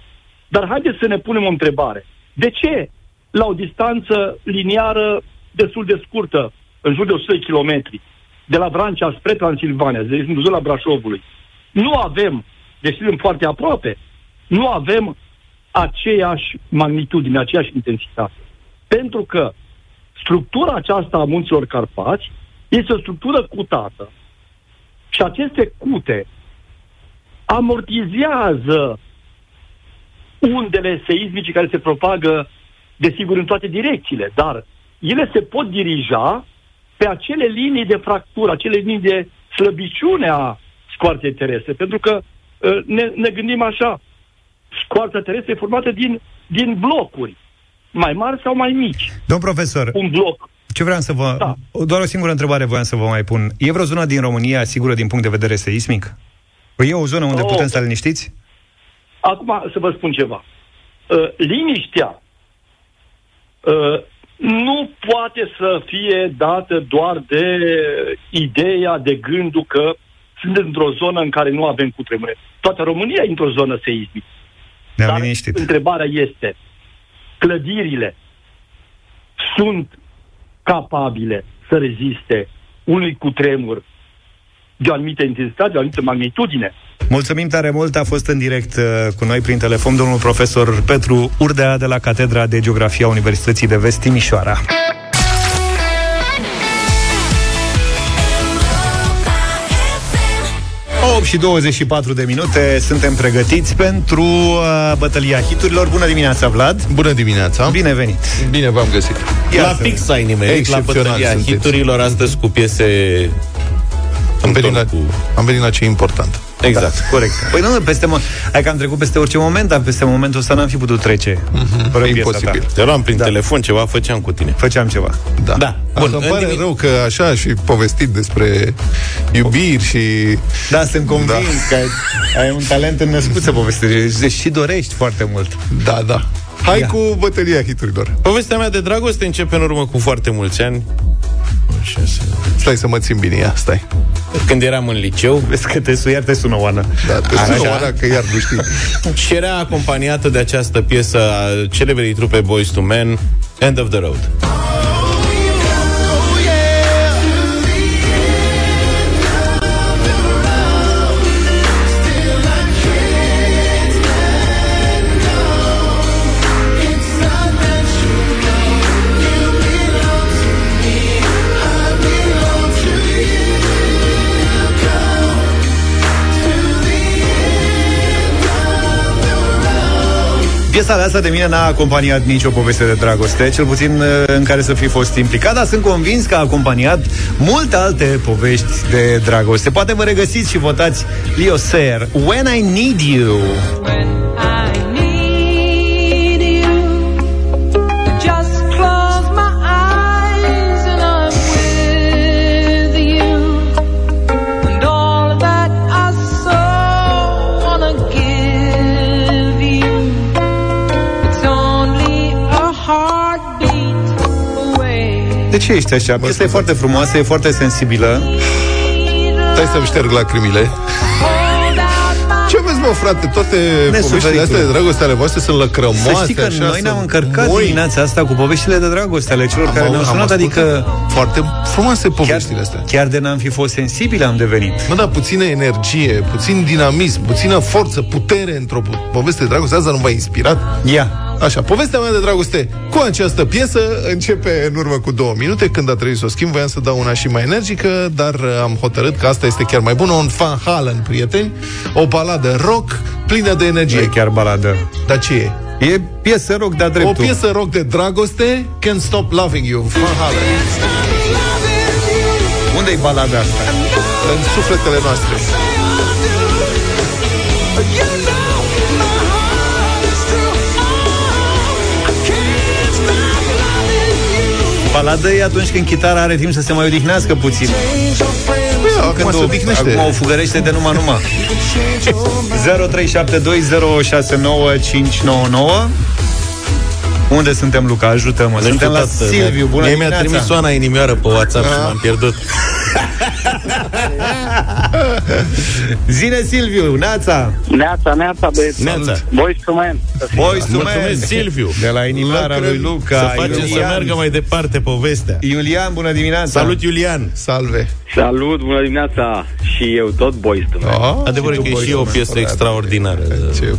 L: Dar haideți să ne punem o întrebare. De ce, la o distanță liniară destul de scurtă, în jur de 100 de kilometri, de la Vrancea spre Transilvania, de exemplu, zona Brașovului, nu avem, deși suntem foarte aproape, nu avem aceeași magnitudine, aceeași intensitate. Pentru că structura aceasta a munților Carpați este o structură cutată și aceste cute amortizează undele seismice care se propagă, desigur, în toate direcțiile, dar ele se pot dirija pe acele linii de fractură, acele linii de slăbiciune a scoarței terestre, pentru că uh, ne, ne gândim așa, scoarța terestră e formată din, din blocuri, mai mari sau mai mici.
B: Domn profesor,
L: Un bloc.
B: ce vreau să vă... Da. Doar o singură întrebare voiam să vă mai pun. E vreo zonă din România sigură din punct de vedere seismic? Păi e o zonă unde
L: Oh.
B: putem să liniștiți?
L: Acum să vă spun ceva. Uh, liniștea uh, nu poate să fie dată doar de ideea, de gândul că suntem într-o zonă în care nu avem cutremure. Toată România e într-o zonă seismică.
B: Ne-am
L: Dar
B: liniștit.
L: întrebarea este, clădirile sunt capabile să reziste unui cutremur de o anumită intensitate, de o anumită magnitudine?
B: Mulțumim tare mult, a fost în direct uh, cu noi prin telefon domnul profesor Petru Urdea de la Catedra de Geografie a Universității de Vest Timișoara. ...8 și 24 de minute, suntem pregătiți pentru uh, bătălia hiturilor. Bună dimineața, Vlad!
M: Bună dimineața!
B: Bine venit!
M: Bine v-am găsit!
C: La fix ai nimerit la bătălia
M: sunteți.
C: hiturilor astăzi cu piese
M: Am venit, la,
C: cu...
M: am venit la ce e important.
C: Exact.
B: Da, corect. Păi nu, peste mo- Hai că am trecut peste orice moment, dar peste momentul ăsta n-am fi putut trece.
C: Mhm.
B: Fără
M: E
B: piesa
M: imposibil.
B: ta.
C: Te luam prin
B: Da.
C: telefon, ceva făceam cu tine.
B: Făceam ceva.
M: Da.
C: Da.
M: Bun,
C: Bun,
M: îmi
C: în
M: pare
C: dimi-
M: rău că așa și povestit despre iubiri și...
B: Da, sunt convins da. că ai, ai un talent înnăscut să povestești deci și dorești foarte mult.
M: Da, da. Hai
B: Ia.
M: cu bătălia hiturilor.
C: Povestea mea de dragoste începe în urmă cu foarte mulți ani.
M: Stai să mă țin bine, ia, stai.
C: Când eram în liceu.
B: Vezi că te, iar te sună Oana.
M: Da, te
C: Așa.
M: sună Oana că iar nu știi.
C: Și era acompaniată de această piesă a celebrei trupe Boys to Men, End of the Road.
B: Piesa de asta de mine n-a acompaniat nicio poveste de dragoste, cel puțin uh, în care să fi fost implicat, dar sunt convins că a acompaniat multe alte povești de dragoste. Poate vă regăsiți și votați Leo Sayer, When I Need You.
G: Just
B: De ce ești așa? Piesa e foarte frumoasă, e foarte sensibilă.
M: Stai să-mi șterg lacrimile.
G: Hold
M: mă, frate, toate poveștile
B: Nesufericule.
M: astea de dragoste ale voastre sunt lăcrămoase.
B: Să știi că
M: așa,
B: noi
M: sunt
B: ne-am încărcat
M: moi.
B: dimineața asta cu poveștile de dragoste ale celor
M: Am
B: care
M: au-
B: ne-au
M: am
B: sunat,
M: ascultat
B: adică
M: Foarte frumoase
B: chiar,
M: poveștile astea.
B: chiar de n-am fi fost sensibili am devenit.
M: Mă, da, puțină energie, puțin dinamism, puțină forță, putere într-o po- poveste de dragoste. Asta nu v-a inspirat?
B: Ia.
M: Așa, povestea mea de dragoste cu această piesă începe în urmă cu două minute, când a trebuit să o schimb, voiam să dau una și mai energică, dar uh, am hotărât că asta este chiar mai bună, un Van Halen, prieteni, o baladă rock plină de
B: Nu
M: energie.
B: e chiar baladă.
M: Dar ce e?
B: E piesă rock de-a
M: O
B: dreptul.
M: piesă rock de dragoste, Can't Stop Loving You, Van Halen,
B: Unde-i balada asta?
M: în sufletele noastre.
B: Baladă e atunci când chitara are timp să se mai odihnească puțin.
M: Bă, acum
B: Când
M: se
B: o,
M: odihnește.
B: acum o fugărește de numai numai. 0372069599 Unde suntem, Luca? Ajută-mă.
C: Nu
B: Suntem
C: știu,
B: la
C: tată,
B: Silviu. Bună
C: Mie mi-a
B: dimineața.
C: trimis Oana inimioară pe WhatsApp și m-am pierdut.
B: Zine, Silviu, Neața.
N: Neața, neața, băieți.
C: Neața.
N: Boys to man.
B: Boys to
C: Mulțumesc,
B: man.
C: Silviu.
B: De la inimioara lui Luca.
C: Să facem să
B: Iulian.
C: meargă mai departe povestea.
B: Iulian, bună dimineața.
C: Salut, Iulian!
M: Salve.
N: Salut, bună dimineața. Și eu tot boys to man.
M: Oh,
C: Adevărul că e și e o piesă extraordinară.
M: Ce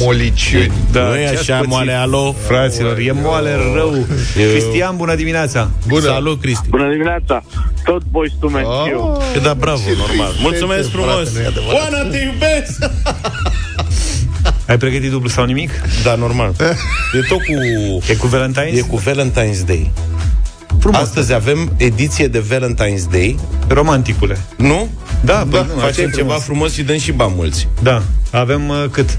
M: moliciuni.
C: Da, nu e
B: ce-ați
C: așa
B: pățit?
C: moale, alo?
B: Fraților, e moale rău.
C: Eu-
B: Cristian, bună dimineața.
C: Bună. Salut, Cristi.
N: Bună dimineața. Tot boys to man.
M: Oh.
N: și eu.
C: E da, bravo, normal. Mulțumesc
M: frate,
C: frumos.
M: nu e adevărat.
C: Oana, te iubesc!
B: Ai pregătit dublu sau nimic?
C: Da, normal. E tot cu...
B: E cu Valentine's?
C: E cu Valentine's Day.
B: Frumos.
C: Astăzi avem ediție de Valentine's Day.
B: Romanticule.
C: Nu?
B: Da, păi nu, așa e
C: Facem ceva
B: frumos.
C: frumos și dăm și bani mulți.
B: Da, avem uh, cât?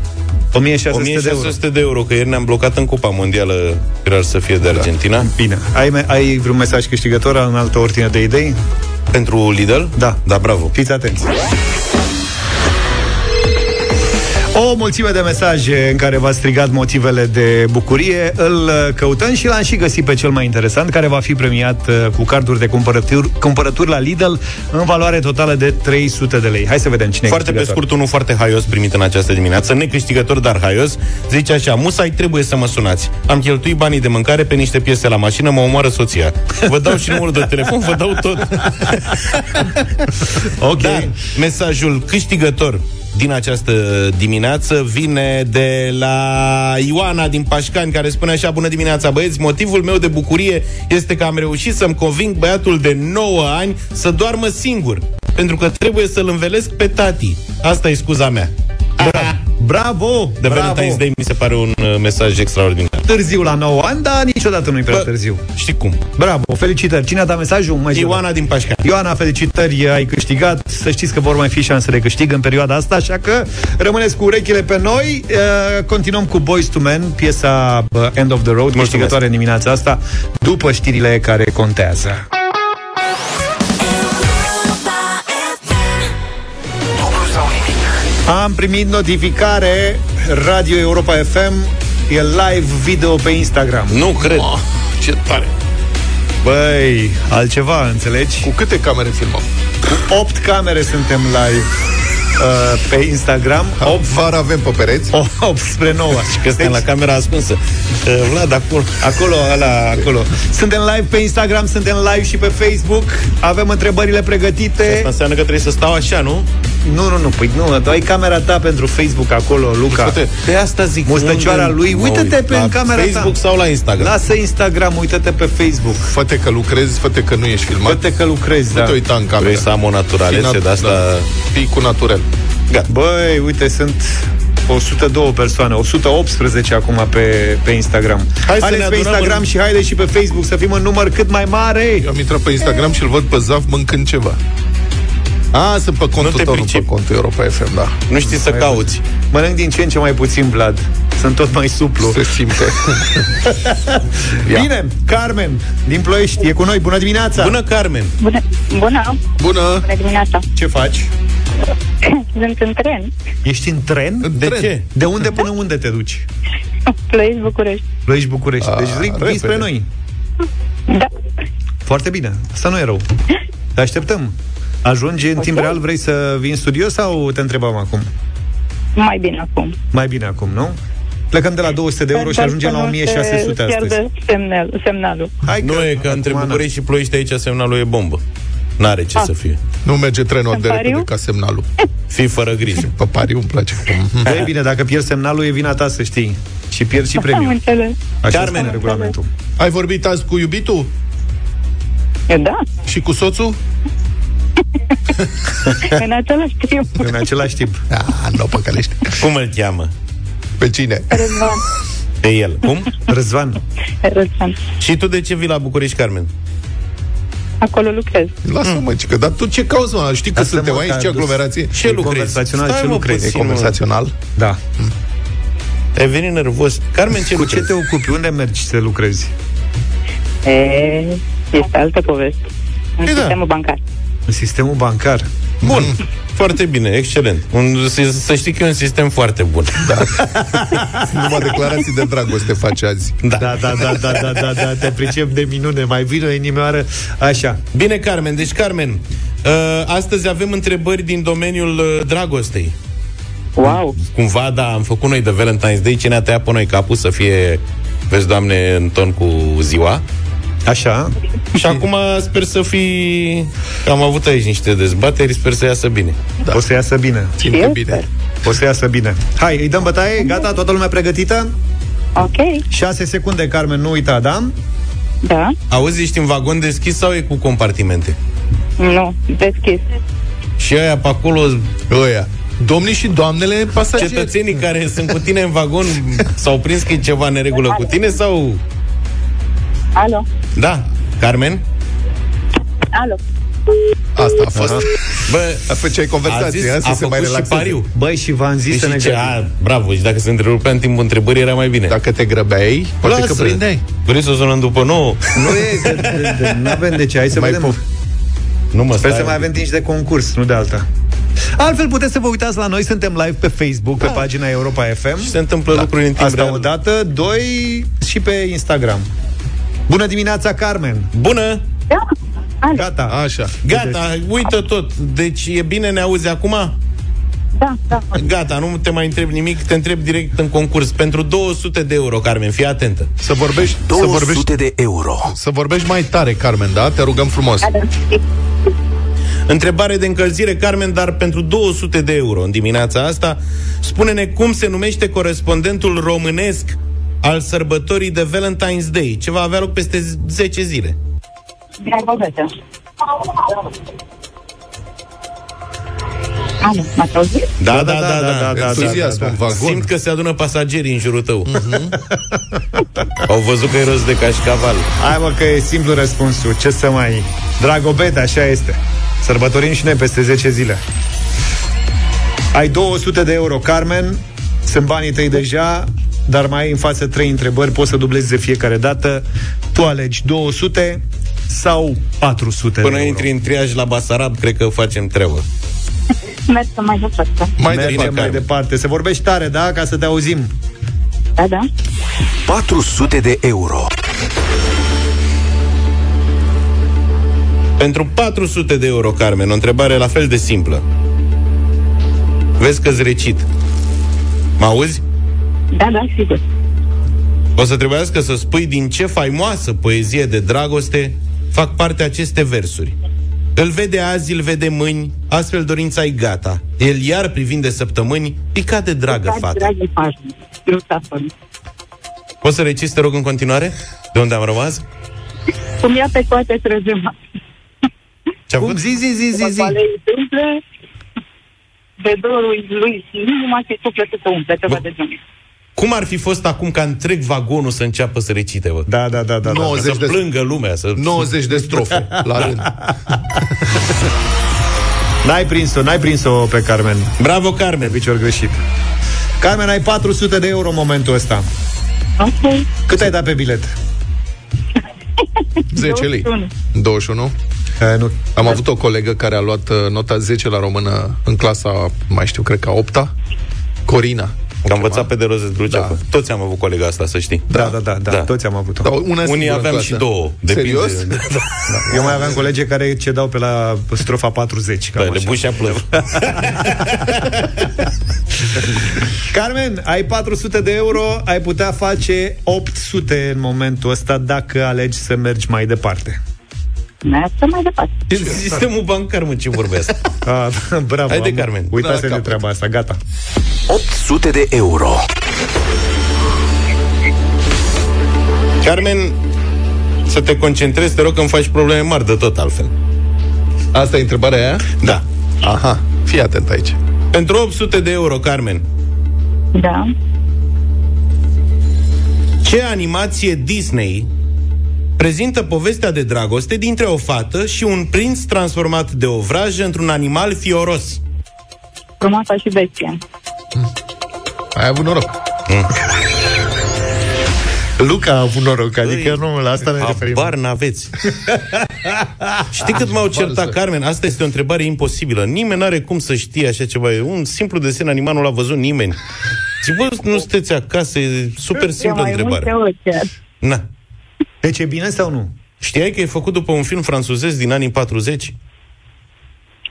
B: 1600, de euro.
C: 1600 de euro, că ieri ne-am blocat în Cupa Mondială, rar să fie de Argentina.
B: Bine. Ai, me- ai vreun mesaj câștigător în altă ordine de idei?
C: Pentru Lidl?
B: Da.
C: Da, bravo.
B: Fiți atenți. O mulțime de mesaje în care v-ați strigat motivele de bucurie. Îl uh, căutăm și l-am și găsit pe cel mai interesant, care va fi premiat uh, cu carduri de cumpărături, cumpărături la Lidl în valoare totală de 300 de lei. Hai să vedem cine
C: Foarte
B: e
C: pe
B: câștigător.
C: scurt, unul foarte haios primit în această dimineață, necâștigător, dar haios, zice așa, musai trebuie să mă sunați. Am cheltuit banii de mâncare pe niște piese la mașină, mă omoară soția. Vă dau și numărul de telefon, vă dau tot.
B: Ok.
C: Dar mesajul câștigător din această dimineață vine de la Ioana din Pașcani, care spune așa, bună dimineața băieți, motivul meu de bucurie este că am reușit să-mi conving băiatul de 9 ani să doarmă singur, pentru că trebuie să-l învelesc pe tati. Asta e scuza mea.
B: Bravo!
C: De
B: bravo!
C: Valentine's Day mi se pare un uh, mesaj extraordinar.
B: Târziu la 9 ani, dar niciodată nu-i prea
C: Bă,
B: târziu.
C: Știi cum?
B: Bravo, felicitări. Cine a dat mesajul? Mai zi-o.
C: Ioana din Pașcani.
B: Ioana, felicitări, ai câștigat. Să știți că vor mai fi șanse de câștig în perioada asta, așa că rămâneți cu urechile pe noi. Uh, Continuăm cu Boys to Men, piesa uh, End of the Road, câștigătoare în dimineața asta, după știrile care contează. Am primit notificare Radio Europa FM E live video pe Instagram
C: Nu cred.
M: Oh, ce tare.
B: Băi, altceva, înțelegi?
M: Cu câte camere filmăm?
B: 8 camere suntem live uh, pe Instagram
M: 8 var avem pe pereți.
B: 8 spre 9
C: Și că suntem la camera ascunsă. Uh, Vlad, acolo.
B: Acolo, ala, acolo Suntem live pe Instagram, suntem live și pe Facebook Avem întrebările pregătite
C: Asta înseamnă că trebuie să stau așa, nu?
B: Nu, nu, nu, păi nu, tu ai camera ta pentru Facebook acolo, Luca
M: Uite,
C: Pe asta zic.
B: Mustăcioara
C: unde-
B: lui,
C: Mă
B: uite-te
C: uit.
B: pe
C: la
B: în camera
C: Facebook
B: ta
C: sau la Instagram?
B: Lasă Instagram, uite-te pe Facebook
M: Fă-te că lucrezi, fă-te că nu ești filmat.
B: Fă-te că lucrezi,
M: Nu
B: da
M: te uita în cameră.
C: Vrei să am o naturalețe
M: Fii
C: de asta...
M: Da. Fii cu naturel.
C: Gata.
B: Băi, uite, sunt 102 persoane, 118 acum pe, pe Instagram.
C: Hai să
B: haideți
C: ne
B: pe
C: adunăm
B: Instagram
C: în-
B: și haideți și pe Facebook să fim în număr cât mai mare.
M: Eu am intrat pe Instagram și îl văd pe Zaf mâncând ceva. A, sunt pe contul
C: te
M: tău, nu pe
C: pricep.
M: contul Europa FM, da.
C: Nu știi să cauți.
B: Mănânc din ce în ce mai puțin, Vlad. Sunt tot mai suplu.
M: Se simte. Ia.
B: Bine, Carmen, din Ploiești, e cu noi. Bună dimineața!
C: Bună, Carmen!
J: Bună, bună,
M: Bună!
J: bună dimineața.
B: Ce faci?
J: Sunt în tren.
B: Ești în tren?
M: În
C: De
M: tren.
C: ce?
B: De unde până unde te duci?
J: Ploiești București.
B: Ploiești București.
M: A,
B: Deci vii, vii
M: repede.
B: spre noi.
J: Da.
B: Foarte bine. Asta nu e rău. Te așteptăm. Ajungi în timp real, vrei să vii în studio sau te întrebam acum?
H: Mai bine acum.
B: Mai bine acum, nu? Plecăm de la 200 de euro și
H: Dar
B: ajungem
H: să
B: la
H: nu
B: 1600
H: se
B: astăzi.
H: pierde semnal, semnalul.
B: Hai
C: Nu e că între București și Ploiești aici semnalul e bombă. N-are ce
H: Ah.
C: să fie.
M: Nu merge trenul
H: În
M: de repede
H: pariu?
M: ca semnalul.
C: Fii fără grijă.
M: Pe pariu îmi place.
B: Da, e bine, dacă pierzi semnalul, e vina ta să știi. Și pierzi și
H: Am
B: premiul.
H: înțeles.
B: Așa
C: Carmen.
B: spune regulamentul.
M: Ai vorbit azi cu iubitul?
H: Da,
M: Și cu soțul?
H: în același timp.
B: În același timp.
M: Ah, nu păcălești.
C: Cum îl cheamă?
M: Pe cine?
H: Răzvan.
C: Pe el. Cum?
B: Răzvan.
H: Răzvan.
C: Și tu de ce vii la București, Carmen?
H: Acolo lucrez.
M: Lasă mă, cică, dar tu ce cauți, mă? Știi că
B: Lasă,
M: suntem
B: mă,
M: aici,
B: că
M: ce
B: a dus-
M: aglomerație?
C: Ce
B: E
C: lucrezi?
B: conversațional,
C: Stai,
B: ce
C: mă,
B: lucrezi?
M: E
C: puțin, mă.
M: conversațional?
B: Da.
C: Ai venit nervos. Carmen, ce
B: Cu ce
C: lucrezi?
B: te ocupi? Unde mergi să lucrezi?
H: E, este altă poveste. În
C: Păi da.
H: sistemul bancar.
B: În sistemul bancar.
C: Bun. Foarte bine, excelent. Un, să, să știi că e un sistem foarte bun. Da.
M: Numai declarații de dragoste face azi.
B: Da, da, da, da, da, da, da, da te pricep de minune. Mai vine o inimioară. Așa.
C: Bine, Carmen. Deci, Carmen, uh, astăzi avem întrebări din domeniul uh, dragostei.
H: Wow.
C: Cumva, da, am făcut noi de Valentine's Day. Ce ne-a tăiat pe noi capul să fie, vezi, Doamne, în ton cu ziua.
B: Așa.
C: Și acum sper să fi... că Am avut aici niște dezbateri, sper să iasă bine.
B: Da. O să iasă bine.
M: Țin că bine.
B: O să iasă bine. Hai, îi dăm bătaie? Gata? Toată lumea pregătită?
H: Ok.
B: 6 secunde, Carmen, nu uita, da?
H: Da.
C: Auzi, ești în vagon deschis sau e cu compartimente?
H: Nu. Deschis.
C: Și aia pe acolo,
M: Ăia. Domnii și doamnele pasageri.
C: cetățenii care sunt cu tine în vagon s-au prins că e ceva neregulă cu tine sau...
H: Alo.
C: Da, Carmen?
H: Alo.
M: Asta a fost.
C: Bă,
M: Făceai
C: a,
M: conversație,
C: zis,
M: a, să
C: a
M: se mai
C: făcut și
M: relaxeze.
C: pariu.
B: Băi, și v-am zis
C: Deci
B: să ne
C: ce,
B: grăbim.
C: a, bravo, și dacă se întrerupea în timpul întrebării era mai bine.
M: Dacă te grăbeai, poate că
C: Lasă.
M: prindeai.
C: Vrei să o sunăm după nouă?
B: Nu e, de, de, de, nu avem de ce, hai să
M: Mai
B: vedem.
M: pof-
C: Nu mă
B: Sper
C: stai.
B: să mai avem timp și de concurs, nu de alta. Altfel puteți să vă uitați la noi, suntem live pe Facebook, pe pagina Europa FM.
C: Și se întâmplă lucruri în timp
B: Asta
C: real.
B: o dată, doi și pe Instagram. Bună dimineața, Carmen!
C: Bună!
H: Da. Alo.
B: Gata.
M: Așa.
C: Gata, uită tot. Deci e bine, ne auzi acum?
H: Da, da.
C: Gata, nu te mai întreb nimic, te întreb direct în concurs. Pentru 200 de euro, Carmen, fii atentă.
M: Să vorbești, să
A: 200
M: vorbești,
A: de euro.
M: să vorbești mai tare, Carmen, da? Te rugăm frumos.
H: Da, da.
C: Întrebare de încălzire, Carmen, dar pentru 200 de euro în dimineața asta, spune-ne cum se numește corespondentul românesc al sărbătorii de Valentine's Day, ce va avea loc peste 10 zile.
H: Dragobete. Alo, m-ați auzit?
C: Da, da, da, da.
B: da,
M: Entuziasm în vagon.
C: Simt că se adună pasagerii în jurul tău. Au văzut că e rost de cașcaval.
B: Hai mă că e simplu răspunsul, ce să mai... Dragobete, așa este. Sărbătorim și noi peste 10 zile. Ai 200 de euro, Carmen, sunt banii tăi deja, dar mai ai în față trei întrebări, poți să dublezi de fiecare dată. Tu alegi 200 sau 400
C: Până
B: de euro.
C: intri în triaj la Basarab, cred că facem treabă.
H: Mergem mai departe.
M: Mai
B: Mergem
M: departe.
B: mai departe. Se vorbești tare, da? Ca să te auzim.
H: Da, da.
A: 400 de euro.
C: Pentru 400 de euro, Carmen, o întrebare la fel de simplă. Vezi că-ți recit. Mă auzi?
H: Da, da, sigur.
C: O să trebuiască să spui din ce faimoasă poezie de dragoste fac parte aceste versuri. Îl vede azi, îl vede mâini, astfel dorința i gata. El iar privind de săptămâni, îi cade dragă fata.
H: Dragă fată. Beautiful.
C: Poți să reciți, te rog, în continuare? De unde am rămas?
H: Cum ia pe toate trăzema.
C: Ce-a
B: Cum?
C: făcut?
B: Zi, zi, zi, zi, zi.
H: Răcoale îi tâmple, de dorul lui și inima și sufletul să umple, ceva de genul.
C: Cum ar fi fost acum ca întreg vagonul să înceapă să recite, bă?
B: Da, da, da, da. da.
M: 90
C: Să
M: de,
C: plângă lumea, să...
M: 90 de strofe la rând.
B: N-ai prins-o, n-ai prins-o pe Carmen.
C: Bravo, Carmen!
B: Picior greșit. Carmen, ai 400 de euro în momentul ăsta.
H: Ok.
B: Cât ai dat pe bilet?
M: 10 lei.
H: 21.
M: 21.
B: E, nu.
M: Am avut o colegă care a luat uh, nota 10 la română în clasa, mai știu, cred că a 8 Corina.
C: Am învățat pe de roz de Drucea.
M: Da.
C: Toți am avut colega asta, să știi.
B: Da, da, da, da,
C: Da.
B: toți am avut-o.
M: Da, una
C: Unii
M: singură în
C: aveam
M: clasă.
C: și două. Depinde.
M: Serios?
C: Da.
B: Eu mai aveam colegi care cedau pe la strofa 40. Cam
C: Da, le
B: așa.
C: bușea plăv.
B: Carmen, ai 400 de euro, ai putea face 800 în momentul ăsta dacă alegi să mergi mai departe.
J: Mergem mai departe.
C: Sistemul bancar, mă, ce vorbesc.
B: Ah, bravo.
C: Haide,
B: am-
C: Carmen.
B: Uitase
C: Da,
B: de
C: capăt.
B: treaba asta, gata.
A: 800 de euro.
C: Carmen, să te concentrezi, te rog că îmi faci probleme mari de tot altfel.
M: Asta e întrebarea aia?
C: Da.
M: Aha, fii atent aici.
C: Pentru 800 de euro, Carmen,
J: Da.
C: ce animație Disney prezintă povestea de dragoste dintre o fată și un prinț transformat de o vrajă într-un animal fioros?
J: Frumoasa și bestia.
M: Ai avut noroc.
B: Luca a avut noroc, adică nu, la asta ne referim.
C: Habar n-aveți. Știi cât m-au certat, Carmen? Asta este o întrebare imposibilă. Nimeni n-are cum să știe așa ceva. E un simplu desen animal nu l-a văzut nimeni. Zic, bă, nu sunteți acasă, e super simplă
J: mai
C: întrebare.
J: multe ori chiar.
C: Na.
B: Deci e bine sau nu?
C: Știai că e făcut după un film franțuzez din anii 40?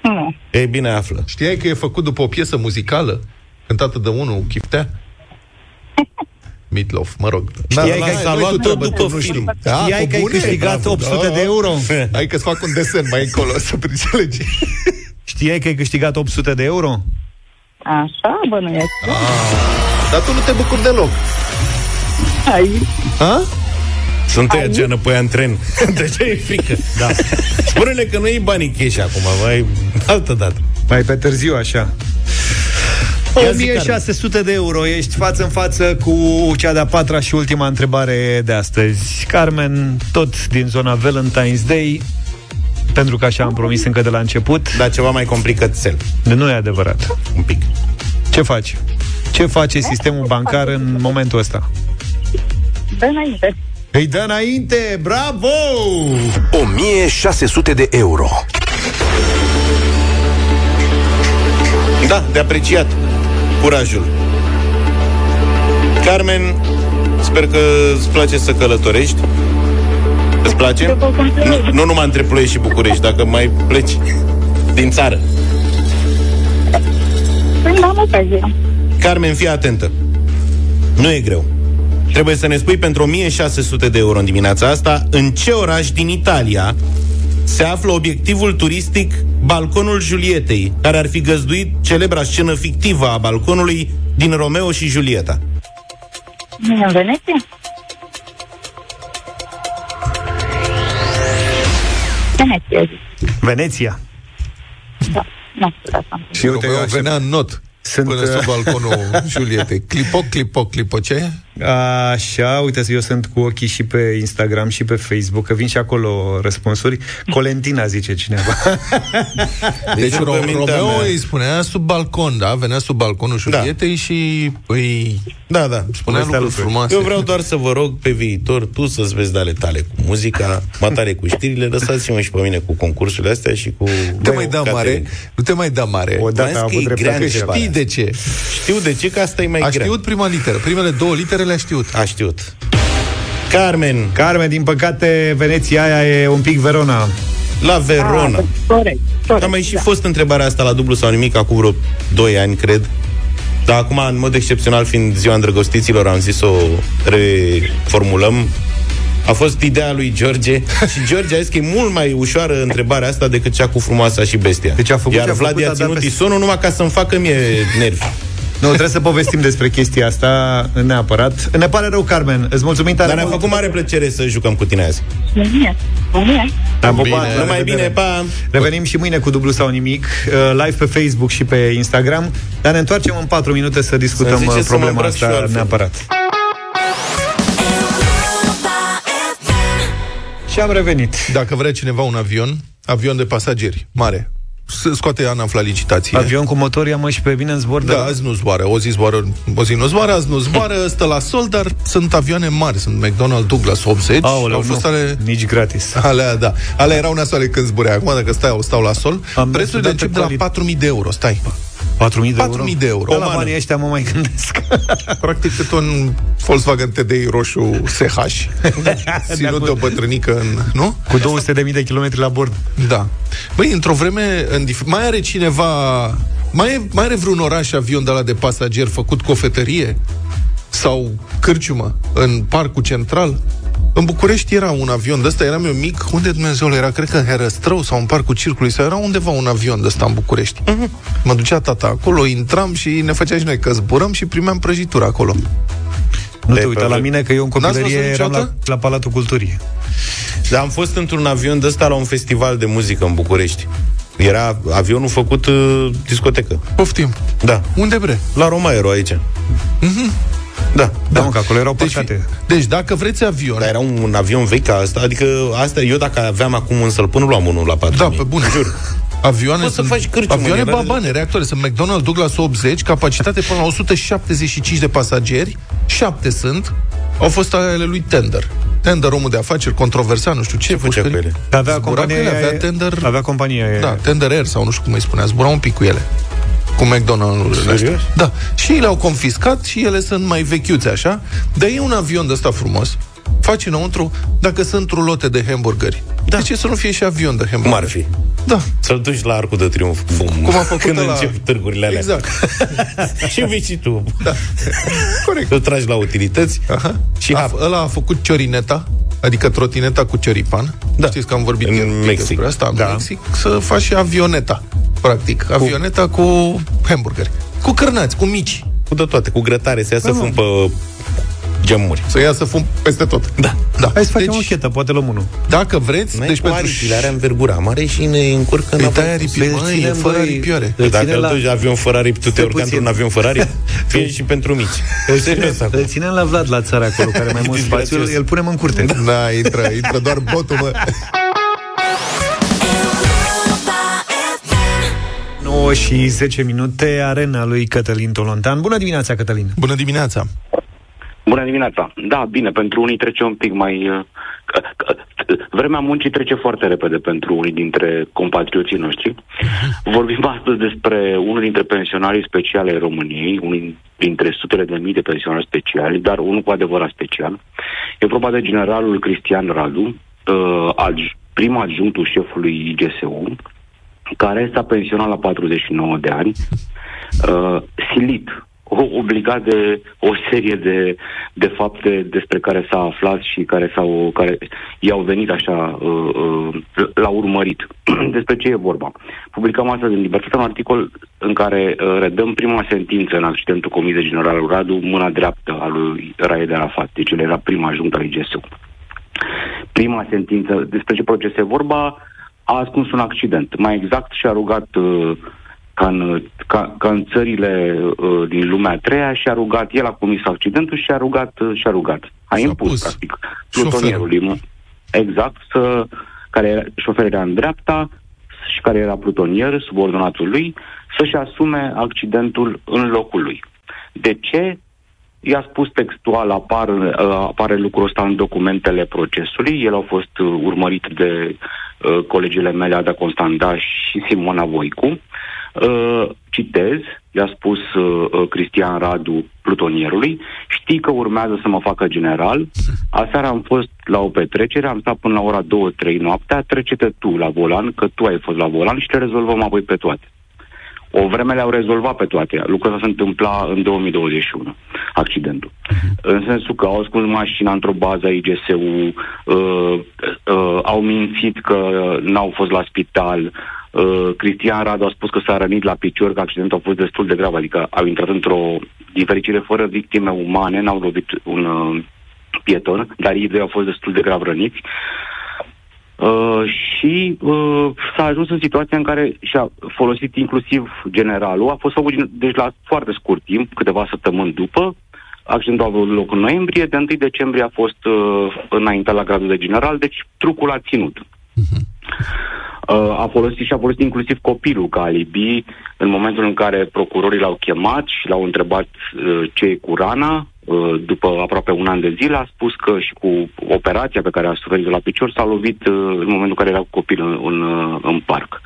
J: Nu.
C: Ei bine, află.
M: Știai că e făcut după o piesă muzicală cântată de unul, Chiftea? Meatloaf, mă rog.
B: Știai
C: Da,
B: că
C: da,
B: ai-
C: s-a
B: noi
C: luat
B: tu
C: tot
B: trebuie,
C: după
B: nu știu.
C: film.
B: Știai
M: pe
B: că ai
M: bune?
B: câștigat
M: Bravo,
B: 800 de
M: da.
B: euro?
M: Hai că-ți fac un desen mai încolo să pricelegi.
B: Știai că ai câștigat 800 de euro?
J: Așa, bănuiesc.
M: Dar tu nu te bucuri deloc.
J: Ai.
M: Ha?
C: Sunt tăia geană pe ea în tren. De ce e frică? Da. Spune-le că nu e banii cash acum, mai altă dată.
B: Mai pe târziu, așa.
C: Ia zi,
B: 1600 de euro, ești față în față cu cea de-a patra și ultima întrebare de astăzi. Carmen, tot din zona Valentine's Day, pentru că așa am promis încă de la început.
C: Dar ceva mai complicat cel.
B: De nu e adevărat.
C: Un pic.
B: Ce faci? Ce face sistemul bancar în momentul ăsta?
J: Dă înainte.
B: Îi dă înainte, bravo!
A: 1600 de euro.
C: Da, de apreciat. Curajul. Carmen, sper că îți place să călătorești. Îți place? Nu, nu numai între Ploiești și București, dacă mai pleci din țară.
J: Când am ocazia.
C: Carmen, fii atentă. Nu e greu. Trebuie să ne spui pentru 1600 de euro în dimineața asta în ce oraș din Italia se află obiectivul turistic Balconul Julietei, care ar fi găzduit celebra scenă fictivă a balconului din Romeo și Julieta.
J: Nu e în Veneția? Veneția, zic.
B: Veneția.
J: Da. Nu știu asta.
M: Și uite, eu venea în not
B: Sunt,
M: până
B: uh,
M: sub balconul Julietei. Clipo, clipo, clipo, ce?
B: Așa, uite, eu sunt cu ochii și pe Instagram și pe Facebook, că vin și acolo răspunsuri. Colentina, zice cineva.
M: Deci
C: după
M: Ro-
C: mintea
M: Romeo
C: mea-
M: îi spunea sub balcon, da? Venea sub balconul Julietei și îi
C: Da, da.
M: spunea lucruri frumoase.
C: Eu vreau doar să vă rog pe viitor tu să-ți vezi de ale tale cu muzica, matare cu știrile, lăsați-mă și pe mine cu concursurile astea și cu...
M: Nu te mai da mare,
C: catering.
M: nu te mai da mare.
B: O dată
C: Mai
B: a
C: zis că
B: avut
C: e
B: dreptate.
C: grea
M: Că
C: întrebarea.
M: știi de ce.
C: Știu de ce, că asta e mai
M: A
C: grea.
M: știut prima literă. Primele două litere le-a știut.
C: A știut. Carmen,
B: Carmen, din păcate, Veneția aia e un pic Verona.
C: la Verona.
J: Ah, corect, corect.
C: Am mai și
J: da.
C: fost întrebarea asta la dublu sau nimic acum vreo 2 ani, cred. Dar acum, în mod excepțional, fiind ziua îndrăgostiților, am zis să o reformulăm. A fost ideea lui George și George a zis că e mult mai ușoară întrebarea asta decât cea cu frumoasa și bestia.
B: Deci a făcut
C: Iar
B: ce a
C: Vlad
B: făcut,
C: i-a
B: a dat
C: ținut
B: pe-
C: isonul numai ca să-mi facă mie nervi.
B: Nu, trebuie să povestim despre chestia asta neapărat. Ne pare rău, Carmen. Îți mulțumim tare
C: Dar ne-a
B: mult.
C: făcut mare plăcere să jucăm cu tine azi.
J: Bine, bine.
B: Am pupat,
M: Bine.
B: la
C: Numai
B: revedere.
C: bine, pa!
B: Revenim și mâine cu dublu sau nimic, uh, live pe Facebook și pe Instagram, dar ne întoarcem în 4 minute să discutăm
C: Să-mi
B: uh,
C: ziceți să mă
B: problema
C: îmbrac și eu
B: asta
C: altfel.
B: neapărat. Și am revenit.
M: Dacă vrea cineva un avion, avion de pasageri, mare, să scoate ANAF la licitație.
B: Avion cu motor, ia mă și pe bine în zbor de
M: Da,
B: la...
M: azi nu zboară. O zi zboară, o zi nu zboară, azi nu zboară, stă la sol, dar sunt avioane mari. Sunt McDonnell Douglas 80.
B: Aoleu,
M: au fost
B: nu,
M: ale...
B: nici gratis.
M: Alea, da. Alea erau nasoale când zburea. Acum, dacă stau, stau la sol,
B: Am
M: prețurile
B: mers
M: încep de
B: odată
M: la
B: cu
M: 4.000 de euro. Stai.
B: 4.000 de euro?
M: 4.000 de euro.
B: Pe
M: O
B: la
M: mană.
B: banii ăștia mă mai gândesc.
M: Practic cât un Volkswagen TDI roșu SH. Ținut de o bătrânică în... Nu?
B: Cu 200.000 de kilometri la bord.
M: Da. Băi, într-o vreme, în dif- mai are cineva Mai, e, mai are vreun oraș avion de la de pasageri făcut cofetărie? Sau cârciumă în parcul central? În București era un avion de ăsta, eram eu mic, unde Dumnezeu era? Cred că în Herăstrău sau în Parcul Circului, sau era undeva un avion de ăsta în București. Uh-huh. Mă ducea tata acolo, intram și ne făcea și noi că zburăm și primeam prăjitură acolo.
B: Nu
C: De
B: te uita
C: pe-
B: la mine că eu în
M: N-ați
B: copilărie
M: văzut
B: eram la,
M: niciodată?
B: la Palatul Culturii.
C: Dar am fost într-un avion de ăsta la un festival de muzică în București. Era avionul făcut uh, discotecă.
M: Poftim.
C: Da.
M: Unde bre?
C: La Romaero aici.
M: Mm-hmm.
C: Da.
B: Da, mă, că acolo erau
M: Deci,
B: parcate.
M: deci dacă vreți avion...
C: Dar era un, un avion vechi ca asta, adică asta, eu dacă aveam acum un sălpân, nu luam unul la 4
M: Da, pe bune.
C: Jur.
M: Avioane
C: Poți să
M: sunt,
C: faci cârciumă,
M: avioane
C: era-
M: babane, reactoare. Sunt McDonnell Douglas 80, capacitate până la 175 de pasageri, 7 sunt, au fost ale lui Tender. Tender, omul de afaceri, controversat, nu știu ce.
C: Ce făcea cu ele?
B: Avea
M: Zbura cu
B: compania
M: ele,
B: aia-
M: avea Tender...
B: Avea compania aia.
M: Da, Tender Air sau nu știu cum îi spunea, zbura un pic cu ele. Cu McDonald's.
C: Serios?
M: Da. Și ei le-au confiscat și ele sunt mai vechiuțe așa. Dar e un avion de ăsta frumos. Faci înăuntru, dacă sunt rulote de hamburgeri. Da. De ce să nu fie și avion de hamburgeri?
C: Cum ar fi?
M: Da.
C: Să-l duci la Arcul de Triunf. Bum.
M: Cum a făcut
C: Când
M: ăla-
C: încep târgurile alea.
M: Exact.
C: și vii și tu.
M: Da. Corect.
C: Îl tragi la utilități.
M: Aha.
C: Și
M: a,
C: hap.
M: ăla a făcut ciorineta, adică trotineta cu cioripan.
C: Da.
M: Știți că am vorbit
C: În
M: ieri un pic
C: Mexic.
M: despre asta, în
C: Da.
M: Mexic, să faci și avioneta, practic. Avioneta cu hamburgeri. Cu cârnați, cu mici.
C: Cu de toate, cu grătare, să iasă
M: Da,
C: fum pe geamuri.
M: Să iasă fum peste tot.
C: Da.
M: da.
B: Hai să facem
M: deci,
B: o chetă, poate luăm unul.
M: Dacă vreți,
C: N-ai
M: deci
C: cu
M: pentru...
C: aripile, are învergura mare și ne încurcă
M: Îi
C: înapoi.
M: tai aripi,
B: Îl
M: măi, e
B: ținem,
M: fără
B: băi,
M: aripioare.
B: îl
C: Dacă
B: ținem
C: îl
B: la-
C: duci avion fără aripi, tu te
B: Stai
C: urcă
B: puțin.
C: într-un avion Ferrari? Fie și pentru mici.
B: Îl ținem,
C: Serios acum.
B: îl ținem la Vlad la țară acolo, care are mai mult spațiu, îl, îl punem în curte.
M: Da, intră, intră doar botul, mă.
B: 9 și 10 minute, arena lui Cătălin Tolontan. Bună dimineața, Cătălin!
M: Bună dimineața!
N: Bună dimineața. Da, bine, pentru unii trece un pic mai... uh, că- că- Vremea muncii trece foarte repede pentru unii dintre compatrioții noștri. Vorbim astăzi despre unul dintre pensionarii speciale ai României, unul dintre sutele de mii de pensionari speciali, dar unul cu adevărat special. E vorba de generalul Cristian Radu, uh, adj- prim adjunctul șefului IGSU, care s-a pensionat la 49 de ani, uh, silit, o- obligat de o serie de, de fapte despre care s-a aflat și care, s-au, care i-au venit așa, uh, uh, l-au urmărit. despre ce e vorba? Publicăm astăzi în Libertate un articol în care uh, redăm prima sentință în accidentul comis de generalul Radu, mâna dreaptă a lui Raed Arafat, deci el era prima ajuntă al IGSU prima sentință despre ce proces e vorba, a ascuns un accident. Mai exact și-a rugat uh, ca în, ca, ca în țările uh, din lumea a treia și-a rugat, el a comis accidentul și a rugat, uh, și-a rugat. A impus,
M: pus
N: practic, plutonierului. mă. Exact, să, care era, șoferul era în dreapta și care era plutonier, subordonatul lui, să-și asume accidentul în locul lui. De ce? I-a spus textual, apar, uh, apare lucrul ăsta în documentele procesului. El a fost uh, urmărit de uh, colegile mele Ada Constanda și Simona Voicu. Uh, citez, i-a spus uh, uh, Cristian Radu plutonierului, știi că urmează să mă facă general, aseară am fost la o petrecere, am stat până la ora 2-3 noaptea, trece-te tu la volan, că tu ai fost la volan și le rezolvăm apoi pe toate. O vreme le-au rezolvat pe toate. Lucrul ăsta se întâmpla în 2021, accidentul. În sensul că au ascuns mașina într-o bază a IGSU, uh, uh, au mințit că n-au fost la spital, uh, Cristian Radu a spus că s-a rănit la picior, că accidentul a fost destul de grav, adică au intrat într-o difericire fără victime umane, n-au lovit un uh, pieton, dar ei doi au fost destul de grav răniți. Uh, și uh, s-a ajuns în situația în care și-a folosit inclusiv generalul. A fost făcut deci la foarte scurt timp, câteva săptămâni după. Accidentul a avut loc în noiembrie, de 1 decembrie a fost uh, înainte la gradul de general, deci trucul a ținut. Uh, a folosit și a folosit inclusiv copilul ca alibi în momentul în care procurorii l-au chemat și l-au întrebat uh, ce e cu rana, uh, după aproape un an de zile, a spus că și cu operația pe care a suferit la picior s-a lovit uh, în momentul în care era cu copil în, în, uh, în parc.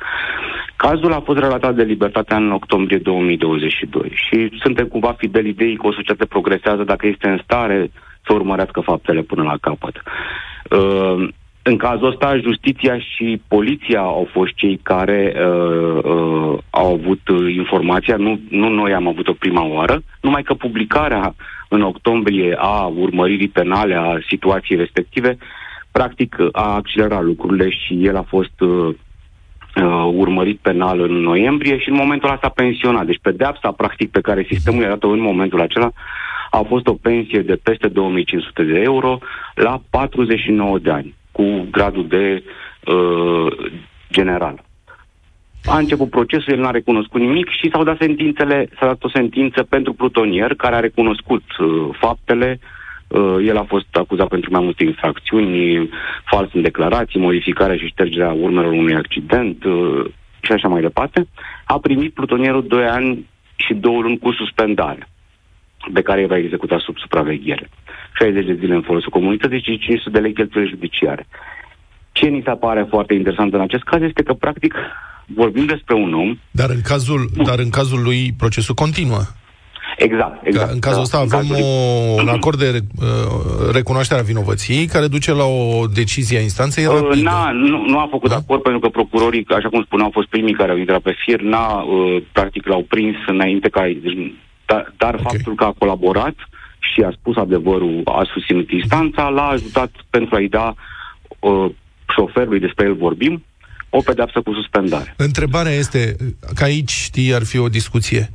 N: Cazul a fost relatat de Libertatea în octombrie 2022 și suntem cumva fideli ideii că o societate progresează dacă este în stare să urmărească faptele până la capăt. Uh, în cazul ăsta, justiția și poliția au fost cei care uh, uh, au avut uh, informația, nu, nu noi am avut-o prima oară, numai că publicarea în octombrie a urmăririi penale a situației respective, practic a accelerat lucrurile și el a fost uh, uh, urmărit penal în noiembrie și în momentul ăla s-a pensionat. Deci pedeapsa, practic, pe care sistemul i-a dat-o în momentul acela a fost o pensie de peste 2500 de euro la 49 de ani, cu gradul de uh, general. A început procesul, el n-a recunoscut nimic și s-au dat sentințele, s-a dat o sentință pentru plutonier care a recunoscut uh, faptele. Uh, el a fost acuzat pentru mai multe infracțiuni, fals în declarații, modificarea și ștergerea urmelor unui accident uh, și așa mai departe. A primit plutonierul 2 ani și 2 luni cu suspendare pe care îi va executa sub supraveghere. 60 de zile în folosul comunității și 500 de lei cheltuieli judiciare. Ce ni se pare foarte interesant în acest caz este că, practic, vorbim despre un om...
M: Dar în cazul, dar în cazul lui procesul continuă.
N: Exact, exact.
M: În cazul
N: Da,
M: ăsta
N: în
M: avem
N: cazul-
M: o, un acord de uh, recunoaștere a vinovăției care duce la o decizie a instanței
N: Uh,
M: rapidă.
N: N-a, nu, nu a făcut acord pentru că procurorii, așa cum spuneau, au fost primii care au intrat pe fir, n-a, uh, practic l-au prins înainte ca... Deci, dar dar okay. faptul că a colaborat și a spus adevărul, a susținut instanța, l-a ajutat pentru a-i da uh, șoferului, despre el vorbim, o pedeapsă cu suspendare.
M: Întrebarea este, că aici, știi, ar fi o discuție.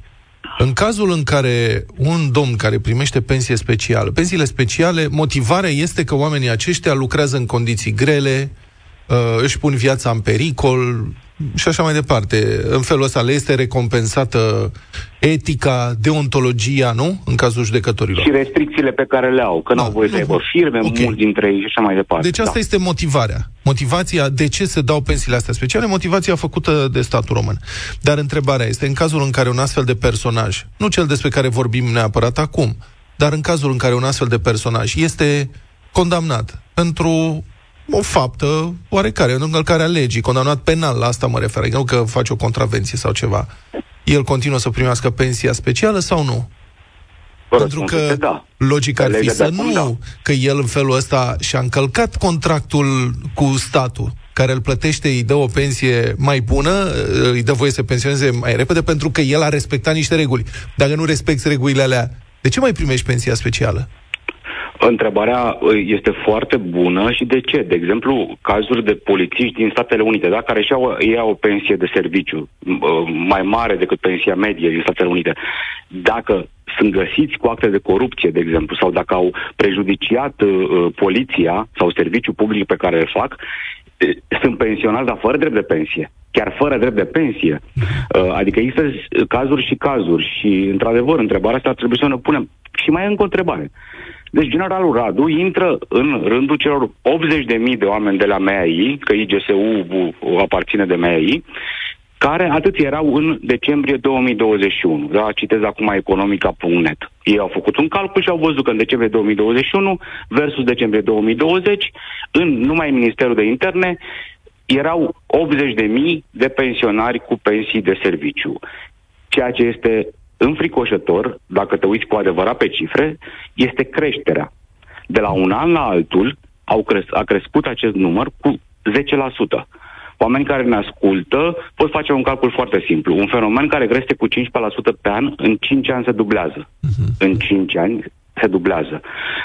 M: În cazul în care un domn care primește pensie specială, pensiile speciale, motivarea este că oamenii aceștia lucrează în condiții grele, uh, își pun viața în pericol și așa mai departe. În felul ăsta le este recompensată etica, deontologia, nu? În cazul judecătorilor.
N: Și restricțiile pe care le au, că nu au voie să aibă firme, okay. mulți dintre ei și așa mai departe.
M: Deci asta
N: da.
M: este motivarea. Motivația de ce se dau pensiile astea speciale, motivația făcută de statul român. Dar întrebarea este, în cazul în care un astfel de personaj, nu cel despre care vorbim neapărat acum, dar în cazul în care un astfel de personaj este condamnat pentru o faptă oarecare, o încălcare a legii, condamnat penal, la asta mă refer, adică nu că face o contravenție sau ceva. El continuă să primească pensia specială sau nu? Pentru că
N: da.
M: logica ar
N: Pe
M: fi
N: legea
M: să
N: de acum,
M: nu,
N: da.
M: că el în felul ăsta și-a încălcat contractul cu statul, care îl plătește, îi dă o pensie mai bună, îi dă voie să pensioneze mai repede, pentru că el a respectat niște reguli. Dacă nu respecti regulile alea, de ce mai primești pensia specială?
N: Întrebarea uh, este foarte bună și de ce? De exemplu, cazuri de polițiști din Statele Unite, da, care și-au iau o pensie de serviciu uh, mai mare decât pensia medie din Statele Unite. Dacă sunt găsiți cu acte de corupție, de exemplu, sau dacă au prejudiciat uh, uh, poliția sau serviciul public pe care îl fac, uh, sunt pensionați, dar fără drept de pensie. Chiar fără drept de pensie. Uh, adică există uh, cazuri și cazuri și, într-adevăr, întrebarea asta ar trebui să ne punem. Și mai e încă o întrebare. Deci generalul Radu intră în rândul celor 80.000 de oameni de la MAI, că IGSU aparține de MAI, care atât erau în decembrie 2021. Da, citez acum economica.net. Ei au făcut un calcul și au văzut că în decembrie 2021 versus decembrie 2020, în numai Ministerul de Interne, erau 80.000 de pensionari cu pensii de serviciu. Ceea ce este înfricoșător, dacă te uiți cu adevărat pe cifre, este creșterea. De la un an la altul au cres- a crescut acest număr cu 10%. Oameni care ne ascultă pot face un calcul foarte simplu. Un fenomen care crește cu 15% pe an, în 5 ani se dublează. În 5 ani se dublează.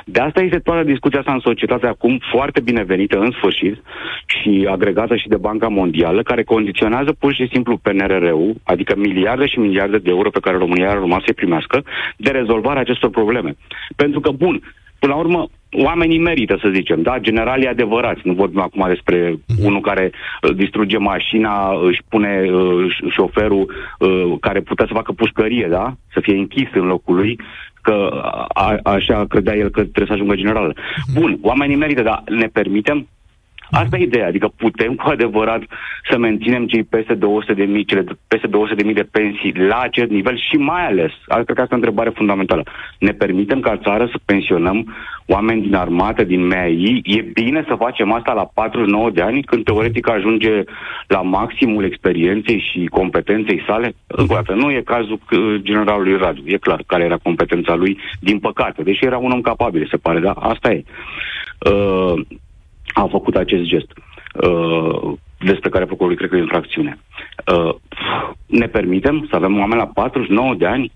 N: De asta este toată discuția asta în societate acum foarte binevenită în sfârșit și agregată și de Banca Mondială, care condiționează pur și simplu PNRR-ul, adică miliarde și miliarde de euro pe care România ar urma să-i primească, de rezolvarea acestor probleme. Pentru că, bun, până la urmă, oamenii merită, să zicem, da? Generalii adevărați. Nu vorbim acum despre unul care uh, distruge mașina, își pune uh, ș- șoferul uh, care putea să facă pușcărie, da? Să fie închis în locul lui, că a, așa credea el că trebuie să ajungă general. Bun, oamenii merită, dar ne permitem Asta e ideea, adică putem cu adevărat să menținem cei peste 200 de mii, cele peste 200 de mii de pensii la acest nivel și mai ales, asta cred că asta e o întrebare fundamentală, ne permitem ca țară să pensionăm oameni din armată, din MEI, e bine să facem asta la 49 de ani, când teoretic ajunge la maximul experienței și competenței sale? Încă o dată, nu e cazul uh, generalului Radu, e clar care era competența lui, din păcate, deși era un om capabil, se pare, da? Asta e. Uh, a făcut acest gest, uh, despre care procurorul cred că e o infracțiune. Uh, ne permitem să avem oameni la 49 de ani?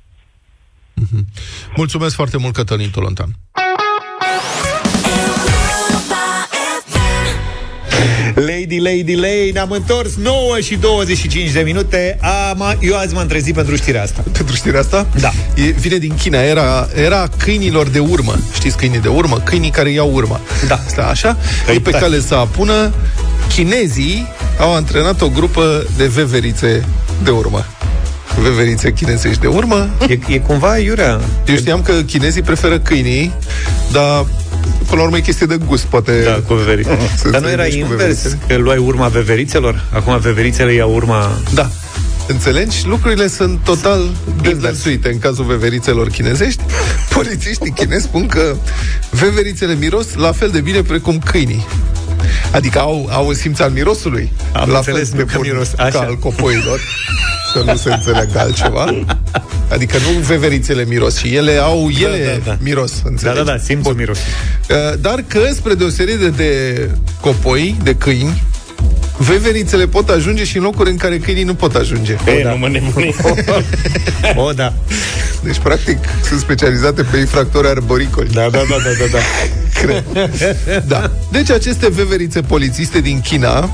M: Mulțumesc foarte mult, Cătălin Tolontan.
B: Lady, lady, lady, ne-am întors 9 și 25 de minute Am, Eu azi m-am trezit pentru știrea asta
M: Pentru știrea asta?
B: Da
M: E, vine din China, era, era câinilor de urmă. Știți câinii de urmă? Câinii care iau urma.
B: Da.
M: Asta așa?
B: Păi
M: e pe
B: da.
M: cale să apună. Chinezii au antrenat o grupă de veverițe de urmă. Veverițe chinezești de urmă.
B: E, e cumva iurea
M: Eu știam că chinezii preferă câinii, dar până la urmă e chestie de gust, poate...
B: Da, cu veverițe
M: Să
B: Dar nu era
M: înțelegi cu
B: invers
M: veverițele.
B: Că luai urma veverițelor Acum veverițele iau urma
M: Da. Înțelegi? Lucrurile sunt total dezlățuite în cazul veverițelor chinezești. Polițiștii chinezi spun că veverițele miros la fel de bine precum câinii. Adică au, au un simț al mirosului.
B: Am
M: la
B: înțeles,
M: fel
B: nu
M: de
B: că
M: bun
B: miros.
M: ca
B: Așa.
M: al copoilor. Să nu se înțeleagă altceva. Adică nu veverițele miros, și ele au ele
B: da, da.
M: miros,
B: Da,
M: înțelegi?
B: da, da, simțul miros
M: Uh, Dar că, spre deosebire de copoi, de câini, veverițele pot ajunge și în locuri în care câinii nu pot ajunge.
C: E, nu mă nebuni.
B: O, da
M: Deci, practic, sunt specializate pe infractori arboricoli.
B: Da, da, da, da, da, da.
M: Cred. Da. Deci, aceste veverițe polițiste din China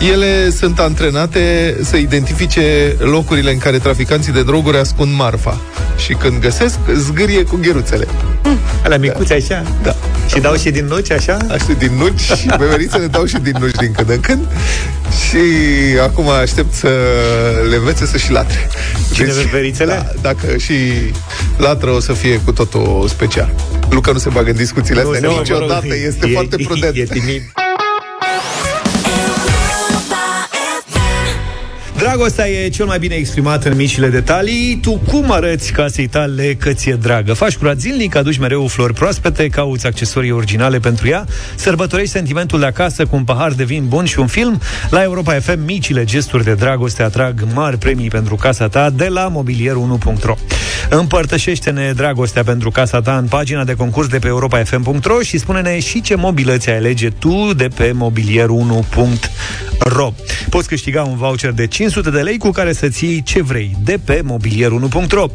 M: ele sunt antrenate să identifice locurile în care traficanții de droguri ascund marfa. Și când găsesc, zgârie cu gheruțele.
B: Alea micuți așa
M: Da.
B: Și dau și din nuci așa
M: Așa din nuci și veverițele dau și din nuci din când în când și acum aștept să le învețe să și latre.
B: Cine, veverițele?
M: Da, dacă și latră o să fie cu totul special. Luca nu se bagă în discuțiile
B: Nu,
M: astea
B: nu,
M: niciodată,
B: mă rog,
M: este
B: e-
M: foarte
B: e-
M: prudent.
B: e timid. Dragostea e cel mai bine exprimat în micile detalii. Tu cum arăți casei tale că ți-e dragă? Faci curat zilnic, aduci mereu flori proaspete, cauți accesorii originale pentru ea, sărbătorești sentimentul de acasă cu un pahar de vin bun și un film. La Europa FM, micile gesturi de dragoste atrag mari premii pentru casa ta de la mobilier1.ro. Împărtășește-ne dragostea pentru casa ta în pagina de concurs de pe europafm.ro și spune-ne și ce mobilă ți-ai alege tu de pe mobilier1.ro. Poți câștiga un voucher de 500 de lei cu care să-ți iei ce vrei de pe mobilier1.ro.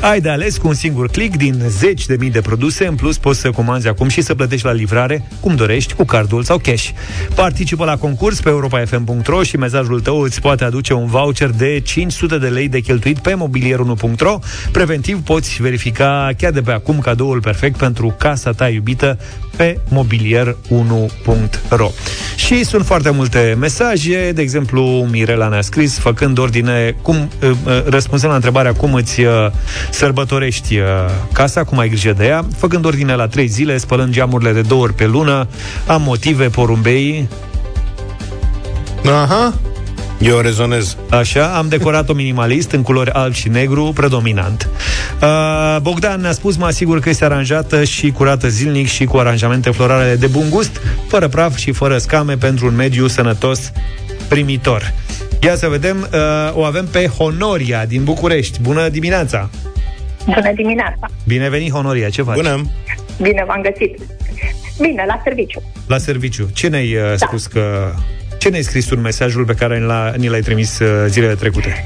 B: Ai de ales cu un singur click din zeci de mii de produse, în plus poți să comanzi acum și să plătești la livrare cum dorești, cu cardul sau cash. Participă la concurs pe europafm.ro și mesajul tău îți poate aduce un voucher de 500 de lei de cheltuit pe mobilier1.ro. Preventiv poți verifica chiar de pe acum cadoul perfect pentru casa ta iubită pe mobilier1.ro Și sunt foarte multe mesaje, de exemplu Mirela ne-a scris făcând ordine, cum, uh, uh, răspunzând la întrebarea cum îți uh, sărbătorești uh, casa, cum ai grijă de ea, făcând ordine la trei zile, spălând geamurile de două ori pe lună, am motive, porumbei,
M: Aha.
C: Eu rezonez.
B: Așa, am decorat-o minimalist în culori alb și negru, predominant. Uh, Bogdan ne-a spus, mă asigur că este aranjată și curată zilnic și cu aranjamente florale de bun gust, fără praf și fără scame pentru un mediu sănătos primitor. Ia să vedem, uh, o avem pe Honoria din București. Bună dimineața!
O: Bună dimineața!
B: Bine venit, Honoria, ce faci?
C: Bună!
O: Bine v-am găsit! Bine, la serviciu.
B: La serviciu. Ce ne-ai uh, spus că... Ce ne-ai scris tu în mesajul pe care ni l-a- ni l-ai trimis uh, zilele trecute?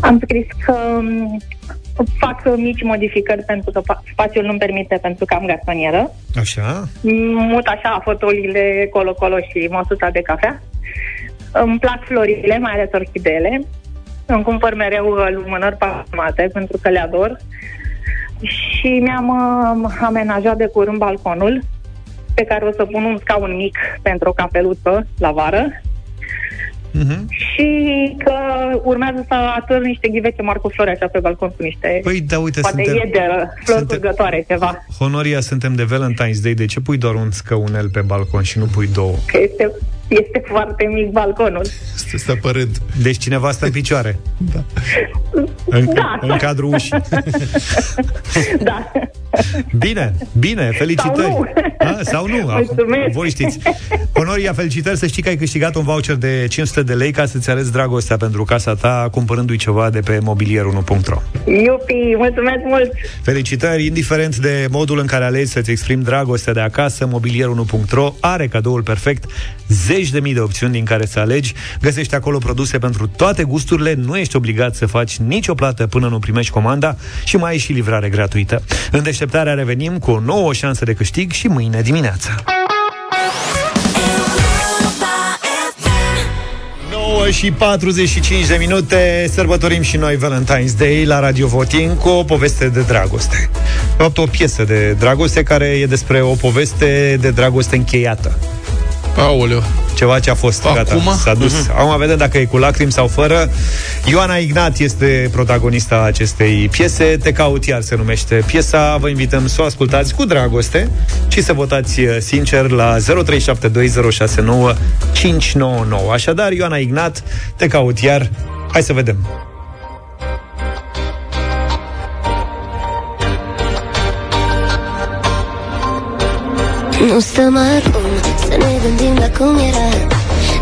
O: Am scris că um, fac mici modificări pentru că fa- spațiul nu-mi permite pentru că am garsonieră.
B: Așa?
O: Mut așa fotoliile colo-colo și măsuța de cafea. Îmi plac florile, mai ales orhideele. Îmi cumpăr mereu uh, lumânări parfumate pentru că le ador. Și mi-am uh, amenajat de curând balconul pe care o să pun un scaun mic pentru o cafeluță la vară
B: Mhm.
O: și că urmează să atâr niște ghivece mari cu flori așa pe balcon cu niște...
B: Păi, da, uite,
O: poate
B: suntem-
O: e de flori surgătoare ceva.
B: Honoria, suntem de Valentine's Day, de ce pui doar un scăunel pe balcon și nu pui două?
O: Că este, este foarte mic balconul.
M: Este stăpărând.
B: Deci cineva stă în picioare.
M: Da.
B: În,
O: Da.
B: în cadrul ușii.
O: da.
B: Bine, bine, felicitări.
P: Sau nu.
B: A, sau nu, acum,
P: Mulțumesc.
B: voi știți. Honoria, felicitări să știi că ai câștigat un voucher de 500 de lei ca să-ți arăți dragostea pentru casa ta, cumpărându-i ceva de pe mobilier1.ro.
P: Iupi, mulțumesc mult!
B: Felicitări, indiferent de modul în care alegi să-ți exprimi dragostea de acasă, mobilier1.ro are cadoul perfect, zeci de mii de opțiuni din care să alegi, găsești acolo produse pentru toate gusturile, nu ești obligat să faci nicio plată până nu primești comanda și mai ai și livrare gratuită. În deșteptarea revenim cu o nouă șansă de câștig și mâine dimineața. 9 și 45 de minute Sărbătorim și noi Valentine's Day La Radio Voting cu o poveste de dragoste De fapt o piesă de dragoste Care e despre o poveste de dragoste încheiată
M: Aoleu.
B: Ceva ce a fost,
M: Acum?
B: gata, s-a dus.
M: Mhm.
B: Acum vedem dacă e cu lacrimi sau fără. Ioana Ignat este protagonista acestei piese. Te caut iar se numește piesa. Vă invităm să o ascultați cu dragoste Și să votați eh, sincer la 0372069599 Așadar, Ioana Ignat, Te caut iar Hai să vedem.
Q: Nu stăm acum să ne gândim la cum era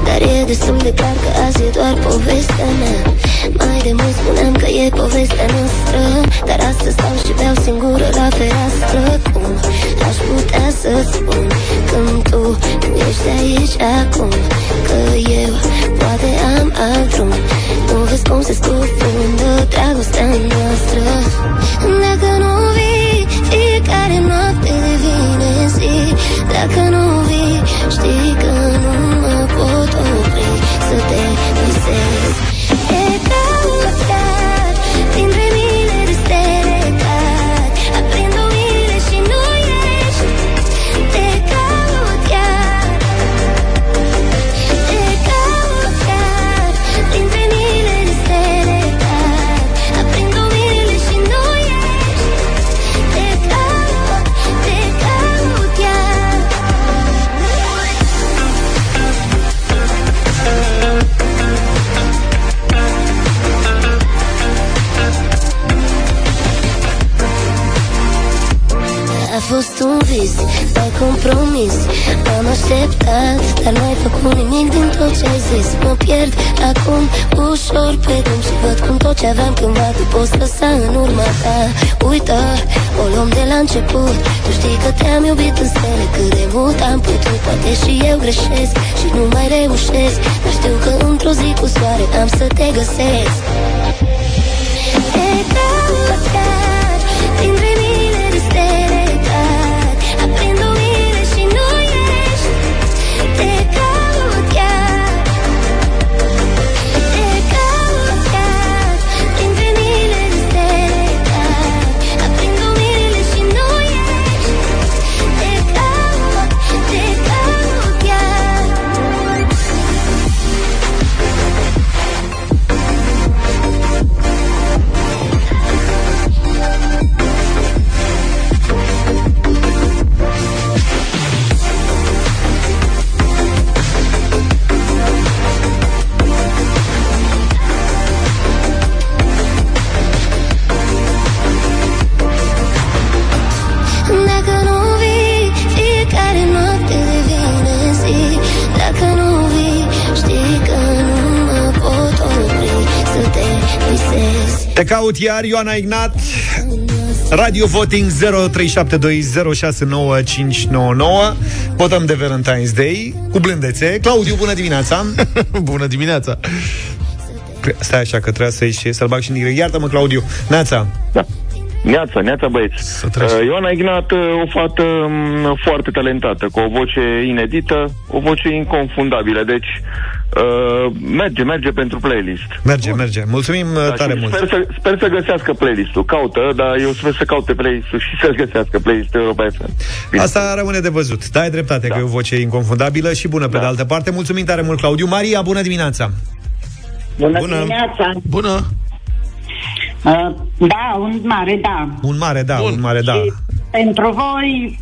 Q: Dar e destul de clar că azi e doar povestea mea. Mai de mult spuneam că e povestea noastră Dar astăzi stau și beau singură la fereastră. Cum aș putea să-ți spun Când tu nu ești aici acum? Că eu poate am alt drum. Nu vezi cum se scufundă dragostea noastră. Dacă nu vii, fiecare noapte devine zi Dacă nu vii, știi că nu acum ușor pe drum Și văd cum tot ce aveam cândva Tu poți lăsa în urma ta. Uită, o luăm de la început. Tu știi că te-am iubit în stele Cât de mult am putut. Poate și eu greșesc și nu mai reușesc. Dar știu că într-o zi cu soare am să te găsesc
B: Te caut iar, Ioana Ignat. Radio Voting 0372069599 Votăm de Valentine's Day Cu blândețe. Claudiu, bună dimineața.
M: Bună dimineața.
B: Cre- Stai așa că trebuie să ieși Să-l bag și în direct. Iartă-mă, Claudiu. Neața
R: Neața, neața băieți. Uh, Ioana Ignat, uh, o fată um, foarte talentată, cu o voce inedită, o voce inconfundabilă, deci uh, merge, merge pentru playlist.
B: Merge, merge Mulțumim da, tare
R: și
B: mult
R: Sper să, sper să găsească playlist-ul. Caută, dar eu sper să caute playlist-ul și să-l găsească playlist-ul Europa FM.
B: Asta rămâne de văzut Da, ai dreptate da. că e o voce inconfundabilă Și bună pe de altă parte Mulțumim tare mult, Claudiu Maria, bună dimineața
E: Bună,
B: Bună.
E: dimineața!
M: Bună!
E: Uh, da, un mare da.
B: Un mare da, Bun. un mare da
E: Pentru voi,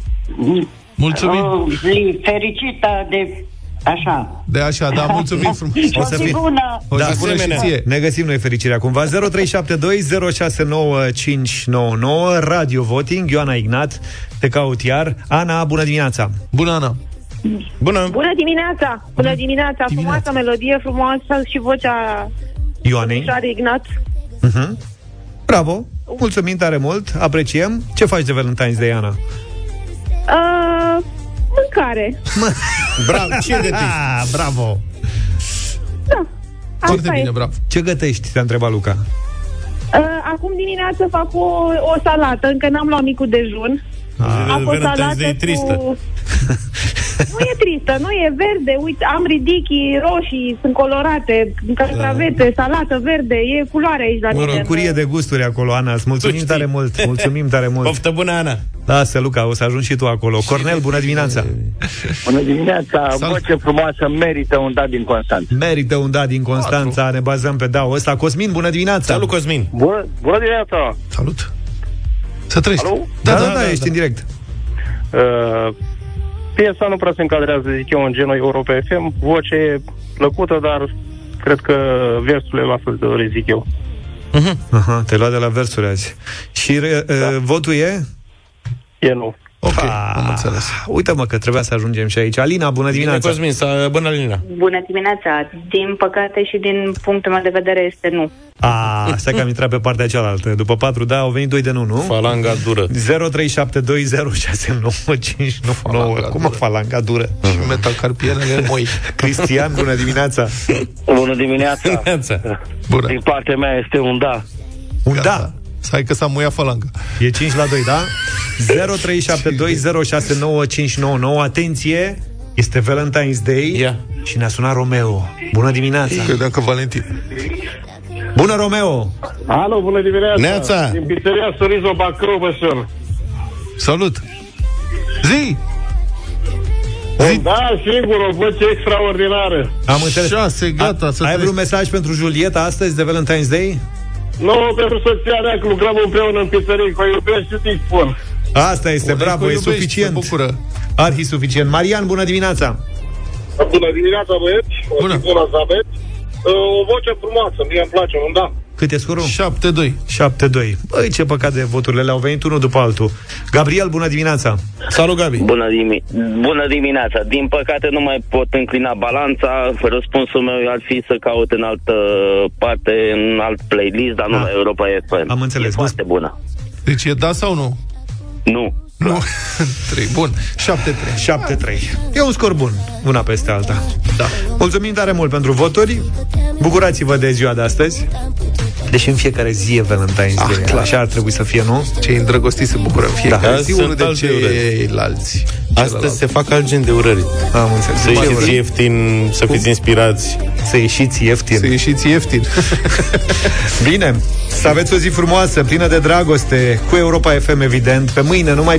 M: Mulțumim.
E: o zi fericită de
S: Așa.
M: De așa, da, mulțumim frumos.
S: O zi bună.
M: O zi
B: Da,
M: bună și
B: asemenea.
M: ție.
B: Ne găsim noi fericirea cumva 0372069599 Radio Voting Ioana Ignat Te caut iar Ana, bună dimineața
M: Bună, Ana
C: Bună
T: Bună dimineața! Bună dimineața! Frumoasă melodie, frumoasă și vocea
B: Ioanei
T: Șoare Ignat.
B: uh-huh. Bravo, mulțumim tare mult Apreciem Ce faci de Valentine's Day, Ana?
T: Uh, mâncare.
C: Bravo, ce gătești?
B: Ah, bravo
T: Da.
M: Foarte
T: Asta
M: bine,
T: e.
M: bravo
B: Ce gătești? Te-a întrebat Luca
T: Uh, acum dimineață fac o, o salată, încă n-am luat micul dejun. A fost
C: Valentine's
T: salată
C: Day tristă.
T: cu... nu e tristă, nu e verde. Uite, am ridichii roșii, sunt colorate, castravete, salată verde, e culoare aici la
B: Mă
T: mine.
B: rog, curie de gusturi acolo, Ana. Îți mulțumim tare mult Mulțumim tare mult.
C: Poftă bună, Ana.
B: Lasă, Luca, o să ajungi și tu acolo. Cornel, bună dimineața.
U: Bună dimineața,
B: Salut.
U: voce frumoasă, merită un dat din Constanța.
B: Merită un da din Constanța Ne bazăm pe da ăsta. Cosmin, bună dimineața.
C: Salut, Cosmin.
U: Bună, bună dimineața!
M: Salut. Să trăiești.
U: Alo?
B: Da, da, da, da ești în direct.
U: Uh, piesa nu prea se încadrează, zic eu, în genul Europa FM. Voce e plăcută, dar cred că versurile lasă de dorit, zic eu.
B: Aha, te lua de la versuri azi. Și da. uh, votul e?
U: E nu.
M: Ok,
B: Ah,
M: am înțeles
B: Uite mă că trebuia să ajungem și aici. Alina, bună
C: Bine,
B: dimineața.
C: Cosmin, să, bună, Alina
E: Bună dimineața! Din păcate și din punctul meu de vedere este nu.
B: A, stai că am intrat pe partea cealaltă. După patru da, au venit doi de nu, nu?
C: Falanga dură
B: 0372069599. Cum o falanga dură?
M: Și metacarpienele moi
B: Cristian, bună dimineața.
U: Bună dimineața!
M: Bună
U: Din partea mea este un da.
B: Un da.
M: Hai că s-a muiat falanga
B: E 5 la 2, da? 0372069599. Atenție, este Valentine's Day
C: Ia.
B: și ne-a sunat Romeo. Bună dimineața.
M: Credeam că Valentin
B: Bună, Romeo.
L: Alo, bună dimineața!
C: Neața.
L: Din pizzeria Sorizo Bacău vă sun.
M: Salut Zi
L: Da, sigur, o voce extraordinară.
B: Am înțeles.
M: Șase, gata,
B: A,
M: să
B: ai
M: treci.
B: vreun mesaj pentru Julieta astăzi de Valentine's Day?
L: Nu, pentru soția mea, că lucrăm împreună în pizzerie, că o iubesc și îi spun.
B: Asta este,
M: Bun,
B: bravo,
M: că o
B: e
M: iubești,
B: suficient.
M: se bucură.
B: Arhi suficient. Marian, bună dimineața.
L: Bună dimineața, băieți! O
M: Bună.
L: zi bună să aveți! O voce frumoasă, mie îmi place, un da.
B: Cât e scorul?
M: 7-2
B: 7-2. Băi, ce păcat de voturile le-au venit unul după altul. Gabriel, bună dimineața.
C: Salut, Gabi
U: Bună, dimi- bună dimineața! Din păcate nu mai pot înclina balanța. Răspunsul meu ar fi să caut în altă parte, în alt playlist, dar nu
B: Ah.
U: la Europa FM.
B: Am înțeles.
U: E
B: Nu-
U: foarte bună.
M: Deci e da sau nu?
U: Nu.
M: Nu 3, bun 7-3
B: 7-3. E un scor bun, una peste alta.
M: Da
B: Mulțumim tare mult pentru voturi. Bucurați-vă de ziua de astăzi. Deși în fiecare zi e Valentine's
M: Ah,
B: Day.
M: clar.
B: Așa ar trebui să fie, nu?
M: Cei îndrăgostiți se bucură în fiecare
B: Da.
M: zi
C: Sunt
M: unul de
C: alte urări.
M: ceilalți
C: Astăzi se fac alt gen de urări
B: Am înțeles.
C: Să
B: Ce
C: ieșiți
B: urări?
C: ieftin, să fiți inspirați
B: Să ieșiți ieftin.
M: Să ieșiți ieftin
B: Bine, să aveți o zi frumoasă, plină de dragoste, cu Europa FM, evident. Pe mâine, numai